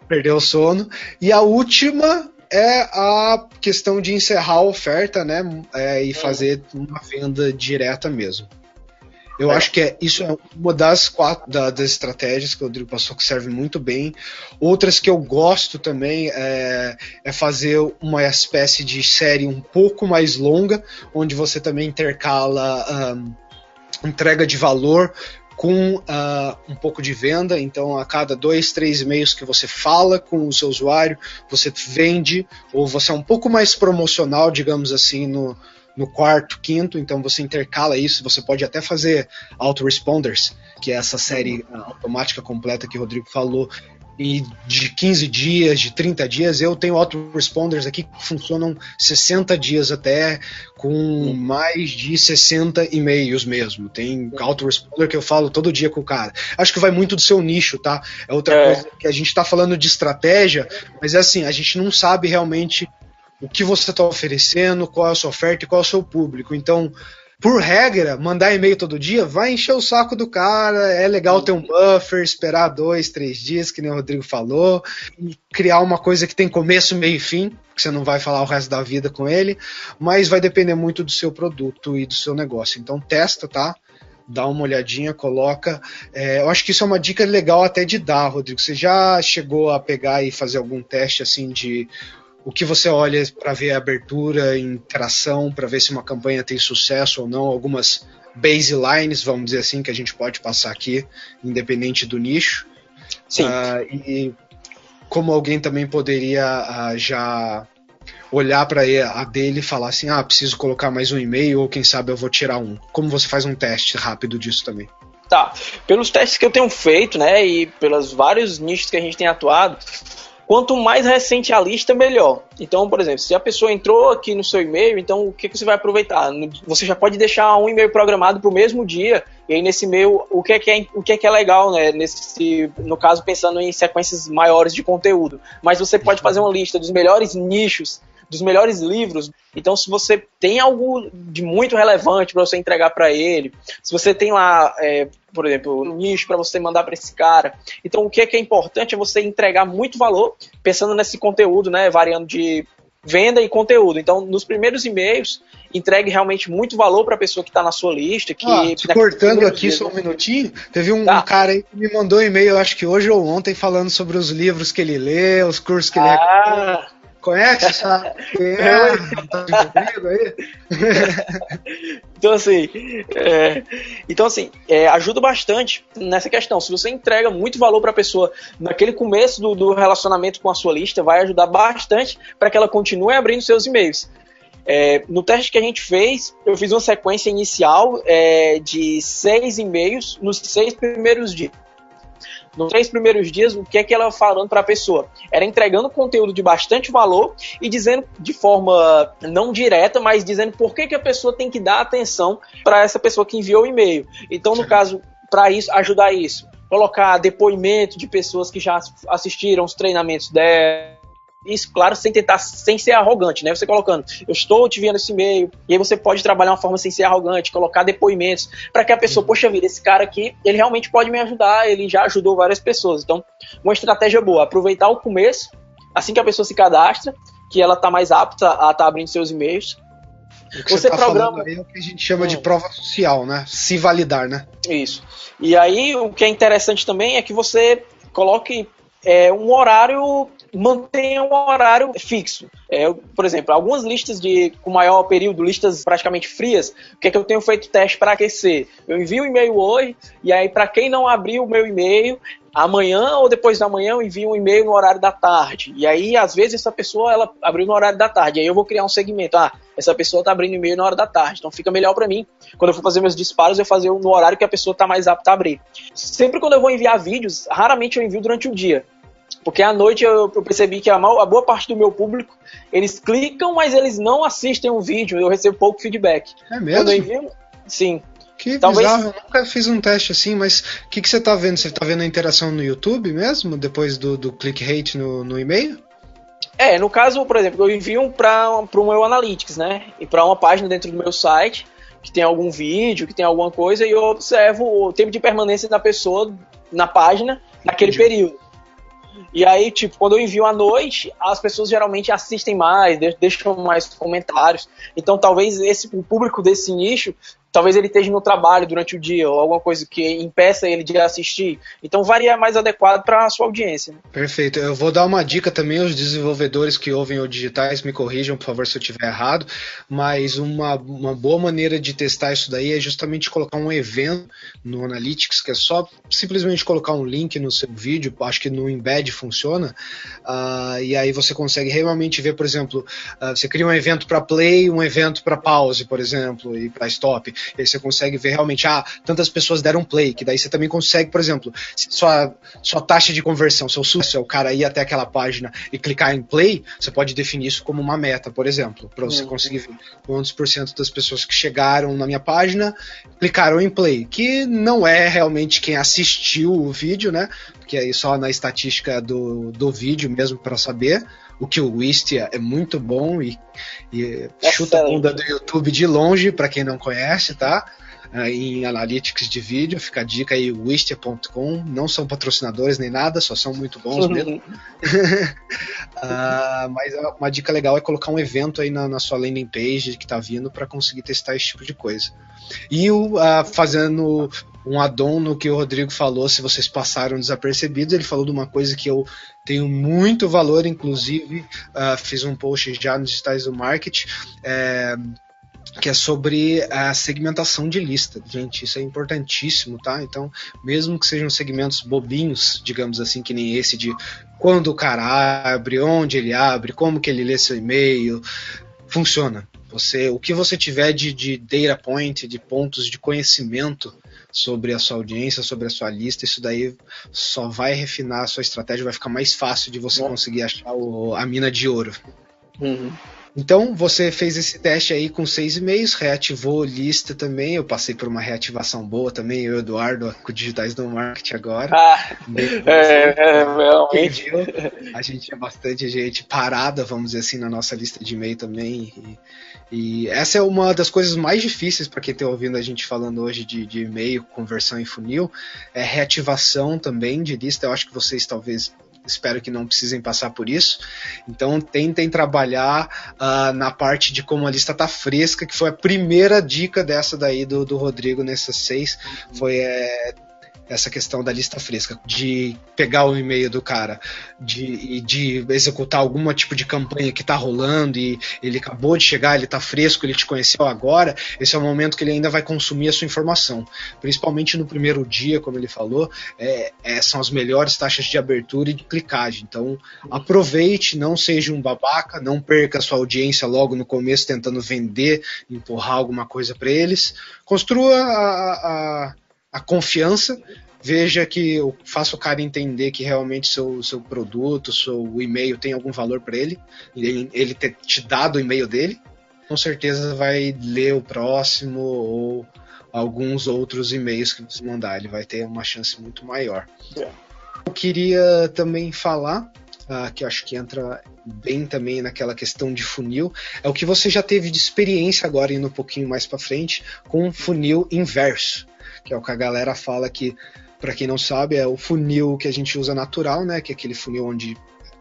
perder o sono. E a última é a questão de encerrar a oferta, né? É, e fazer uma venda direta mesmo. Eu é. acho que é, isso é uma das quatro da, das estratégias que o Rodrigo passou que serve muito bem. Outras que eu gosto também é, é, fazer uma espécie de série um pouco mais longa, onde você também intercala um, entrega de valor com uh, um pouco de venda. Então, a cada dois, três e-mails que você fala com o seu usuário, você vende, ou você é um pouco mais promocional, digamos assim, no, no quarto, quinto, então você intercala isso, você pode até fazer autoresponders, que é essa série automática completa que o Rodrigo falou, e de 15 dias, de 30 dias, eu tenho autoresponders aqui que funcionam 60 dias até, com mais de 60 e-mails mesmo. Tem autoresponder que eu falo todo dia com o cara. Acho que vai muito do seu nicho, tá? É outra é. coisa que a gente tá falando de estratégia, mas é assim, a gente não sabe realmente o que você está oferecendo, qual é a sua oferta e qual é o seu público. Então, por regra, mandar e-mail todo dia vai encher o saco do cara. É legal ter um buffer, esperar dois, três dias, que nem o Rodrigo falou, e criar uma coisa que tem começo, meio e fim, que você não vai falar o resto da vida com ele, mas vai depender muito do seu produto e do seu negócio. Então, testa, tá? dá uma olhadinha, coloca. É, eu acho que isso é uma dica legal até de dar, Rodrigo. Você já chegou a pegar e fazer algum teste assim de o que você olha para ver a abertura, interação, para ver se uma campanha tem sucesso ou não, algumas baselines, vamos dizer assim, que a gente pode passar aqui, independente do nicho. Sim. Uh, e como alguém também poderia uh, já olhar para a dele e falar assim: ah, preciso colocar mais um e-mail, ou quem sabe eu vou tirar um. Como você faz um teste rápido disso também? Tá. Pelos testes que eu tenho feito, né, e pelos vários nichos que a gente tem atuado, Quanto mais recente a lista, melhor. Então, por exemplo, se a pessoa entrou aqui no seu e-mail, então o que, que você vai aproveitar? Você já pode deixar um e-mail programado para o mesmo dia, e aí nesse e-mail, o que é que é, o que é, que é legal, né? Nesse, no caso, pensando em sequências maiores de conteúdo. Mas você pode fazer uma lista dos melhores nichos dos melhores livros. Então, se você tem algo de muito relevante para você entregar para ele, se você tem lá, é, por exemplo, um nicho para você mandar para esse cara, então o que é, que é importante é você entregar muito valor, pensando nesse conteúdo, né, variando de venda e conteúdo. Então, nos primeiros e-mails, entregue realmente muito valor para a pessoa que está na sua lista. Que, ah, te cortando aqui só um minutinho, teve um, tá. um, cara aí que me mandou um e-mail, acho que hoje ou ontem, falando sobre os livros que ele lê, os cursos que ah. ele Conhece essa? É, tá aí? então assim, é, então assim, é, ajuda bastante nessa questão. Se você entrega muito valor para a pessoa naquele começo do, do, relacionamento com a sua lista, vai ajudar bastante para que ela continue abrindo seus e-mails. É, no teste que a gente fez, eu fiz uma sequência inicial é, de seis e-mails nos seis primeiros dias nos três primeiros dias, o que é que ela falando para a pessoa? Era entregando conteúdo de bastante valor e dizendo de forma não direta, mas dizendo por que, que a pessoa tem que dar atenção para essa pessoa que enviou o e-mail. Então, no caso, para isso, ajudar isso, colocar depoimento de pessoas que já assistiram os treinamentos dela isso, claro, sem tentar, sem ser arrogante, né? Você colocando, eu estou te vendo esse e-mail, e aí você pode trabalhar uma forma sem ser arrogante, colocar depoimentos, para que a pessoa, uhum. poxa vida, esse cara aqui, ele realmente pode me ajudar, ele já ajudou várias pessoas. Então, uma estratégia boa, aproveitar o começo, assim que a pessoa se cadastra, que ela está mais apta a estar tá abrindo seus e-mails. Você, você tá programa. Aí é o que a gente chama hum. de prova social, né? Se validar, né? Isso. E aí, o que é interessante também é que você coloque é, um horário mantenha um horário fixo. É, por exemplo, algumas listas de com maior período, listas praticamente frias, o que é que eu tenho feito teste para aquecer? Eu envio um e-mail hoje, e aí para quem não abriu o meu e-mail, amanhã ou depois da manhã eu envio um e-mail no horário da tarde. E aí, às vezes, essa pessoa ela abriu no horário da tarde. Aí eu vou criar um segmento. Ah, essa pessoa está abrindo e-mail na hora da tarde. Então fica melhor para mim. Quando eu for fazer meus disparos, eu fazer no horário que a pessoa está mais apta a abrir. Sempre quando eu vou enviar vídeos, raramente eu envio durante o dia. Porque à noite eu, eu percebi que a, mal, a, boa parte do meu público, eles clicam, mas eles não assistem o vídeo, eu recebo pouco feedback. É mesmo? Envio, sim. Que Talvez... bizarro, eu nunca fiz um teste assim, mas o que, que você está vendo? Você está vendo a interação no YouTube mesmo, depois do, do click rate no, no e-mail? É, no caso, por exemplo, eu envio para o meu Analytics, né? E para uma página dentro do meu site que tem algum vídeo, que tem alguma coisa, e eu observo o tempo de permanência da pessoa na página naquele Entendi. período. E aí, tipo, quando eu envio à noite, as pessoas geralmente assistem mais, deixam mais comentários. Então, talvez esse o público desse nicho talvez ele esteja no trabalho durante o dia ou alguma coisa que impeça ele de assistir. Então varia mais adequado para a sua audiência. Né? Perfeito. Eu vou dar uma dica também aos desenvolvedores que ouvem o digitais, me corrijam, por favor, se eu estiver errado, mas uma, uma boa maneira de testar isso daí é justamente colocar um evento no Analytics, que é só simplesmente colocar um link no seu vídeo, acho que no embed funciona, uh, e aí você consegue realmente ver, por exemplo, uh, você cria um evento para play, um evento para pause, por exemplo, e para stop. E aí você consegue ver realmente, ah, tantas pessoas deram play, que daí você também consegue, por exemplo, sua, sua taxa de conversão, seu sucesso é o cara ir até aquela página e clicar em play, você pode definir isso como uma meta, por exemplo, para você uhum. conseguir ver quantos por cento das pessoas que chegaram na minha página clicaram em play, que não é realmente quem assistiu o vídeo, né? Porque aí só na estatística do, do vídeo mesmo para saber o que o Wistia é muito bom e, e chuta a bunda do YouTube de longe, para quem não conhece, tá? Uh, em analytics de vídeo, fica a dica aí, wistia.com, não são patrocinadores nem nada, só são muito bons mesmo. uh, mas uma dica legal é colocar um evento aí na, na sua landing page que está vindo para conseguir testar esse tipo de coisa. E o, uh, fazendo um addon no que o Rodrigo falou, se vocês passaram desapercebidos, ele falou de uma coisa que eu tenho muito valor, inclusive uh, fiz um post já nos digitais do marketing, é, que é sobre a segmentação de lista. Gente, isso é importantíssimo, tá? Então, mesmo que sejam segmentos bobinhos, digamos assim, que nem esse de quando o cara abre, onde ele abre, como que ele lê seu e-mail, funciona. Você, o que você tiver de, de data point, de pontos de conhecimento sobre a sua audiência, sobre a sua lista, isso daí só vai refinar a sua estratégia, vai ficar mais fácil de você conseguir achar o, a mina de ouro. Uhum. Então, você fez esse teste aí com seis e-mails, reativou lista também. Eu passei por uma reativação boa também, eu e o Eduardo, com digitais do marketing agora. Ah, é, é, realmente. A gente tinha bastante gente parada, vamos dizer assim, na nossa lista de e-mail também. E, e essa é uma das coisas mais difíceis para quem está ouvindo a gente falando hoje de, de e-mail, conversão em funil, é reativação também de lista. Eu acho que vocês talvez espero que não precisem passar por isso. Então tentem trabalhar uh, na parte de como a lista está fresca, que foi a primeira dica dessa daí do, do Rodrigo nessas seis. Foi é, essa questão da lista fresca, de pegar o e-mail do cara, de, de executar algum tipo de campanha que está rolando e ele acabou de chegar, ele está fresco, ele te conheceu agora, esse é o momento que ele ainda vai consumir a sua informação. Principalmente no primeiro dia, como ele falou, é, é, são as melhores taxas de abertura e de clicagem. Então aproveite, não seja um babaca, não perca a sua audiência logo no começo tentando vender, empurrar alguma coisa para eles. Construa a, a a confiança, veja que eu faço o cara entender que realmente seu, seu produto, seu e-mail tem algum valor para ele, ele, ele ter te dado o e-mail dele, com certeza vai ler o próximo ou alguns outros e-mails que você mandar, ele vai ter uma chance muito maior. É. Eu queria também falar Uh, que eu acho que entra bem também naquela questão de funil, é o que você já teve de experiência agora indo um pouquinho mais para frente com funil inverso que é o que a galera fala que, para quem não sabe, é o funil que a gente usa natural, né? Que é aquele funil onde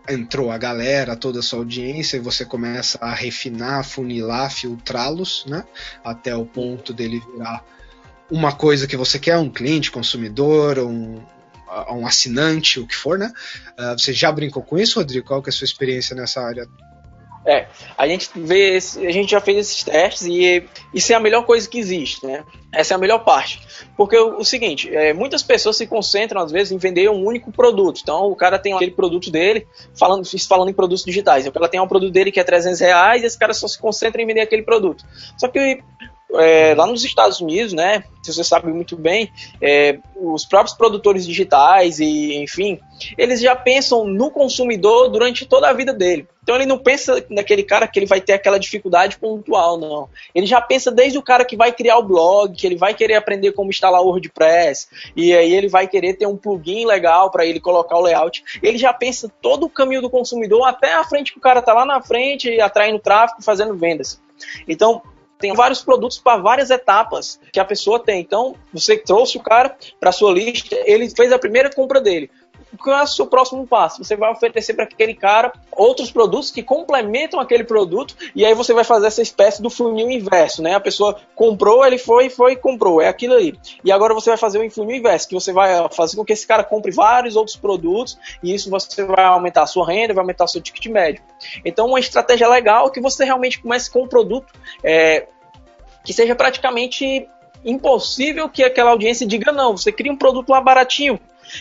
entrou a galera, toda a sua audiência, e você começa a refinar, funilar, filtrá-los, né? Até o ponto dele virar uma coisa que você quer, um cliente, consumidor, um, um assinante, o que for, né? Uh, você já brincou com isso, Rodrigo? Qual que é a sua experiência nessa área? É, a gente vê, a gente já fez esses testes e isso é a melhor coisa que existe, né? Essa é a melhor parte. Porque o, o seguinte, é, muitas pessoas se concentram, às vezes, em vender um único produto. Então, o cara tem aquele produto dele, falando, falando em produtos digitais. O cara tem um produto dele que é 300 reais e esse cara só se concentra em vender aquele produto. Só que é, lá nos Estados Unidos, né? Você sabe muito bem, é, os próprios produtores digitais e, enfim, eles já pensam no consumidor durante toda a vida dele. Então ele não pensa naquele cara que ele vai ter aquela dificuldade pontual, não. Ele já pensa desde o cara que vai criar o blog, que ele vai querer aprender como instalar o WordPress, e aí ele vai querer ter um plugin legal para ele colocar o layout. Ele já pensa todo o caminho do consumidor até a frente que o cara tá lá na frente, atraindo tráfego, fazendo vendas. Então, tem vários produtos para várias etapas que a pessoa tem. Então, você trouxe o cara para sua lista, ele fez a primeira compra dele qual é o seu próximo passo? Você vai oferecer para aquele cara outros produtos que complementam aquele produto e aí você vai fazer essa espécie do funil inverso, né? A pessoa comprou, ele foi, foi, comprou, é aquilo aí. E agora você vai fazer o funil inverso, que você vai fazer com que esse cara compre vários outros produtos e isso você vai aumentar a sua renda, vai aumentar o seu ticket médio. Então, uma estratégia legal é que você realmente comece com um produto é, que seja praticamente impossível que aquela audiência diga não. Você cria um produto lá baratinho,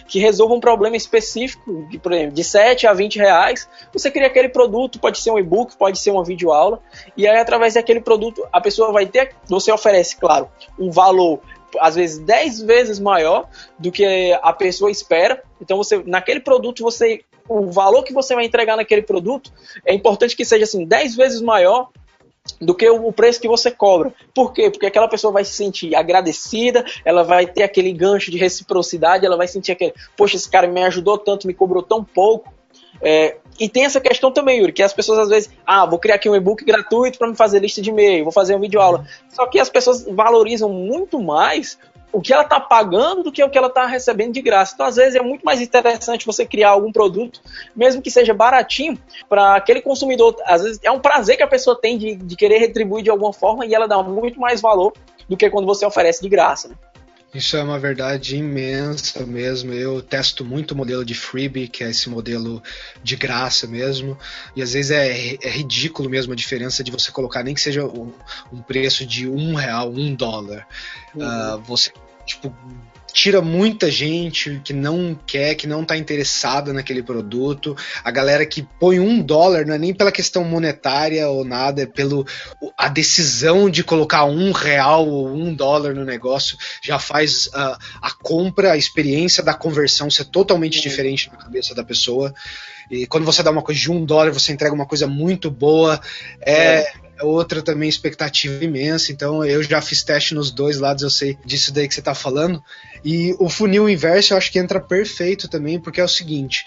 que resolva um problema específico, de, por exemplo, de 7 a 20 reais, você cria aquele produto, pode ser um e-book, pode ser uma videoaula, e aí através daquele produto a pessoa vai ter, você oferece, claro, um valor às vezes 10 vezes maior do que a pessoa espera. Então você naquele produto você o valor que você vai entregar naquele produto é importante que seja assim 10 vezes maior do que o preço que você cobra. Por quê? Porque aquela pessoa vai se sentir agradecida, ela vai ter aquele gancho de reciprocidade, ela vai sentir aquele, poxa, esse cara me ajudou tanto, me cobrou tão pouco. É, e tem essa questão também, Yuri, que as pessoas às vezes, ah, vou criar aqui um e-book gratuito para me fazer lista de e-mail, vou fazer uma videoaula. Só que as pessoas valorizam muito mais o que ela está pagando do que o que ela está recebendo de graça. Então, às vezes, é muito mais interessante você criar algum produto, mesmo que seja baratinho, para aquele consumidor. Às vezes, é um prazer que a pessoa tem de, de querer retribuir de alguma forma e ela dá muito mais valor do que quando você oferece de graça. Né? Isso é uma verdade imensa mesmo. Eu testo muito o modelo de freebie, que é esse modelo de graça mesmo. E às vezes é, é ridículo mesmo a diferença de você colocar, nem que seja um, um preço de um real, um dólar. Uhum. Uh, você, tipo, tira muita gente que não quer, que não está interessada naquele produto. A galera que põe um dólar não é nem pela questão monetária ou nada, é pelo a decisão de colocar um real ou um dólar no negócio já faz uh, a compra, a experiência da conversão ser totalmente uhum. diferente na cabeça da pessoa. E quando você dá uma coisa de um dólar, você entrega uma coisa muito boa. É, é outra também expectativa imensa. Então eu já fiz teste nos dois lados, eu sei disso daí que você está falando. E o funil inverso eu acho que entra perfeito também, porque é o seguinte: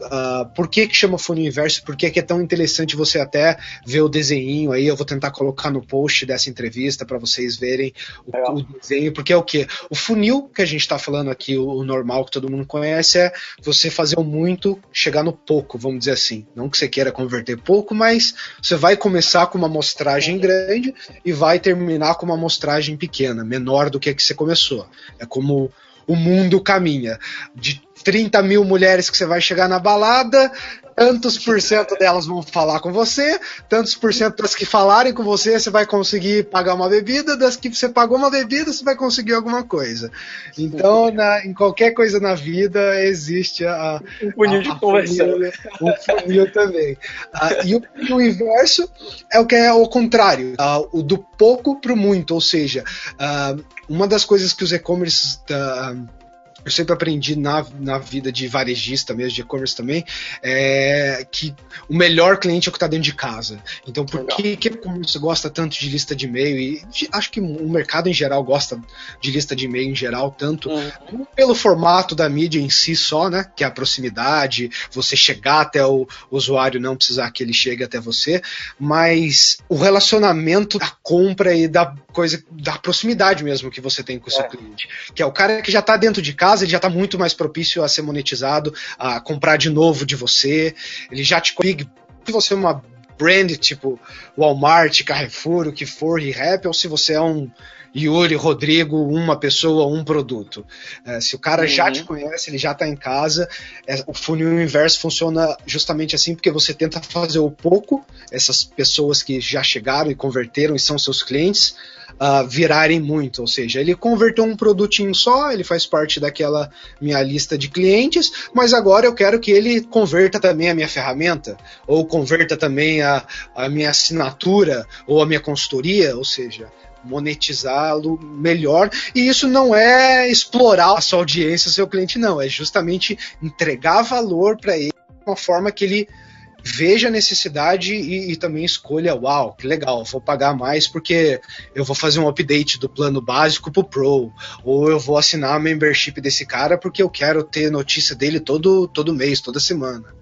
uh, por que, que chama funil inverso? Por que, que é tão interessante você até ver o desenho aí? Eu vou tentar colocar no post dessa entrevista para vocês verem o, o, desenho, porque é o que? O funil que a gente está falando aqui, o, o, normal que todo mundo conhece, é você fazer o muito, chegar no pouco, vamos dizer assim. Não que você queira converter pouco, mas você vai começar com uma amostragem grande e vai terminar com uma amostragem pequena, menor do que a que você começou. É como o mundo caminha. De 30 mil mulheres que você vai chegar na balada, tantos por cento delas vão falar com você, tantos por cento das que falarem com você, você vai conseguir pagar uma bebida, das que você pagou uma bebida, você vai conseguir alguma coisa. Então, na, em qualquer coisa na vida, existe a. Um funil de conversão. Um funil também. Ah, e o, o, inverso é o que é o contrário, ah, o do pouco para o muito, ou seja, ah, uma das coisas que os e-commerce eu sempre aprendi na, na vida de varejista mesmo, de e-commerce também, é que o melhor cliente é o que está dentro de casa. Então, por que, que você gosta tanto de lista de e-mail? E de, acho que o mercado em geral gosta de lista de e-mail em geral, tanto uhum. pelo formato da mídia em si só, né? Que é a proximidade, você chegar até o usuário, não precisar que ele chegue até você, mas o relacionamento da compra e da coisa, da proximidade mesmo que você tem com o seu é. cliente. Que é o cara que já está dentro de casa ele já está muito mais propício a ser monetizado, a comprar de novo de você. Ele já te consegue. Se você é uma brand tipo Walmart, Carrefour, o que for, ReHap, ou se você é um Yuri, Rodrigo, uma pessoa, um produto. É, se o cara uhum. já te conhece, ele já está em casa, é, o funil inverso funciona justamente assim, porque você tenta fazer o pouco, essas pessoas que já chegaram e converteram e são seus clientes, uh, virarem muito. Ou seja, ele converteu um produtinho só, ele faz parte daquela minha lista de clientes, mas agora eu quero que ele converta também a minha ferramenta, ou converta também a, a minha assinatura, ou a minha consultoria, ou seja, monetizá-lo melhor. E isso não é explorar a sua audiência, o seu cliente, não. É justamente entregar valor para ele de uma forma que ele veja a necessidade e, e, também escolha, uau, que legal, vou pagar mais porque eu vou fazer um update do plano básico pro Pro, ou eu vou assinar a membership desse cara porque eu quero ter notícia dele todo, todo mês, toda semana.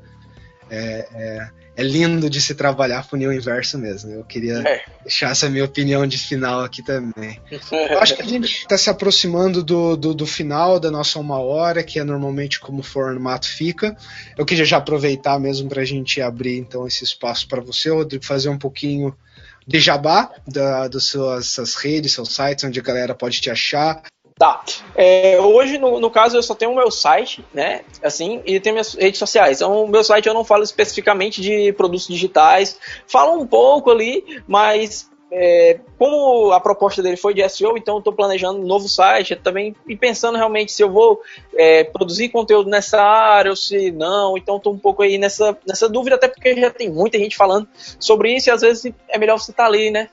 É, é, é lindo de se trabalhar funil inverso mesmo. Eu queria é. deixar essa minha opinião de final aqui também. Eu acho que a gente está se aproximando do, do, do, final da nossa uma hora, que é normalmente como o formato fica. Eu queria já aproveitar mesmo para a gente abrir então esse espaço para você, Rodrigo, fazer um pouquinho de jabá da, das suas redes, seus sites, onde a galera pode te achar, Tá. É, hoje, no, no caso, eu só tenho o meu site, né? Assim, e tenho minhas redes sociais. Então, o meu site eu não falo especificamente de produtos digitais. Falo um pouco ali, mas é, como a proposta dele foi de SEO, então estou planejando um novo site também e pensando realmente se eu vou é, produzir conteúdo nessa área ou se não. Então estou um pouco aí nessa, nessa dúvida, até porque já tem muita gente falando sobre isso e às vezes é melhor você estar tá ali, né?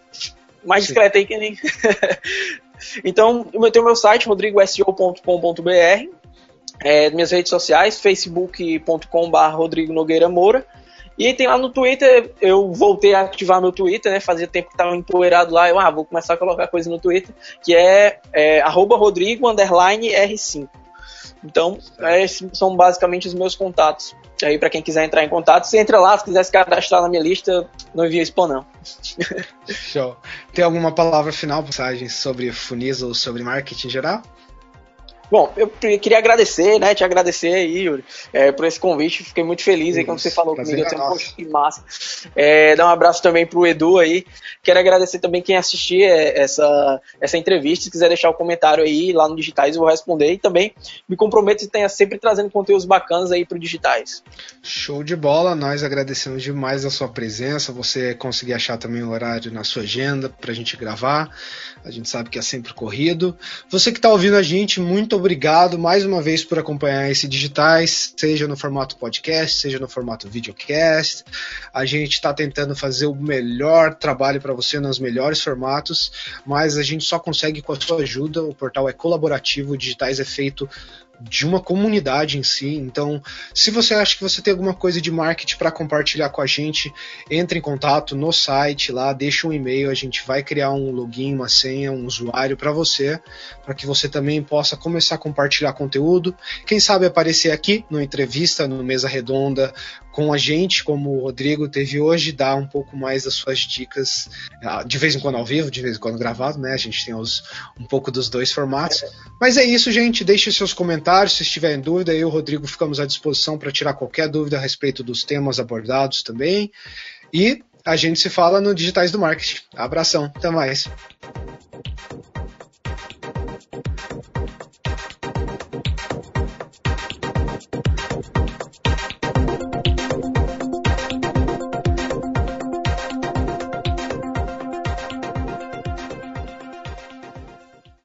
Mais discreto aí que nem. Então, eu tenho meu site, rodrigoseo.com.br, é, minhas redes sociais, facebook.com.br Rodrigo Nogueira Moura. E tem lá no Twitter, eu voltei a ativar meu Twitter, né? Fazia tempo que estava empoeirado lá, eu ah, vou começar a colocar coisa no Twitter, que é, é Rodrigo R5. Então, esses são basicamente os meus contatos. Aí, para quem quiser entrar em contato, você entra lá, se quiser se cadastrar na minha lista, não envia spam, não. Show. Tem alguma palavra final, passagem sobre funis ou sobre marketing geral? Bom, eu queria agradecer, né? Te agradecer aí, Yuri, é, por esse convite. Fiquei muito feliz aí quando você falou comigo. Eu tenho, poxa, que massa. É, dar um abraço também pro Edu aí. Quero agradecer também quem assistir é, essa, essa entrevista. Se quiser deixar o um comentário aí lá no Digitais, eu vou responder. E também me comprometo em tenha sempre trazendo conteúdos bacanas aí pro Digitais. Show de bola. Nós agradecemos demais a sua presença. Você conseguir achar também o horário na sua agenda pra gente gravar. A gente sabe que é sempre corrido. Você que está ouvindo a gente, muito obrigado mais uma vez por acompanhar esse Digitais, seja no formato podcast, seja no formato videocast. A gente está tentando fazer o melhor trabalho para você nos melhores formatos, mas a gente só consegue com a sua ajuda. O portal é colaborativo, o Digitais é feito de uma comunidade em si. Então, se você acha que você tem alguma coisa de marketing para compartilhar com a gente, entre em contato no site lá, deixa um e-mail, a gente vai criar um login, uma senha, um usuário para você, para que você também possa começar a compartilhar conteúdo. Quem sabe aparecer aqui no entrevista, no mesa redonda, com a gente, como o Rodrigo teve hoje, dar um pouco mais das suas dicas, ah, de vez em quando ao vivo, de vez em quando gravado, né? A gente tem os, um pouco dos dois formatos. Mas é isso, gente. Deixe seus comentários, se estiverem dúvida, eu e o Rodrigo ficamos à disposição para tirar qualquer dúvida a respeito dos temas abordados também. E a gente se fala no Digitais do Marketing. Abração, até mais.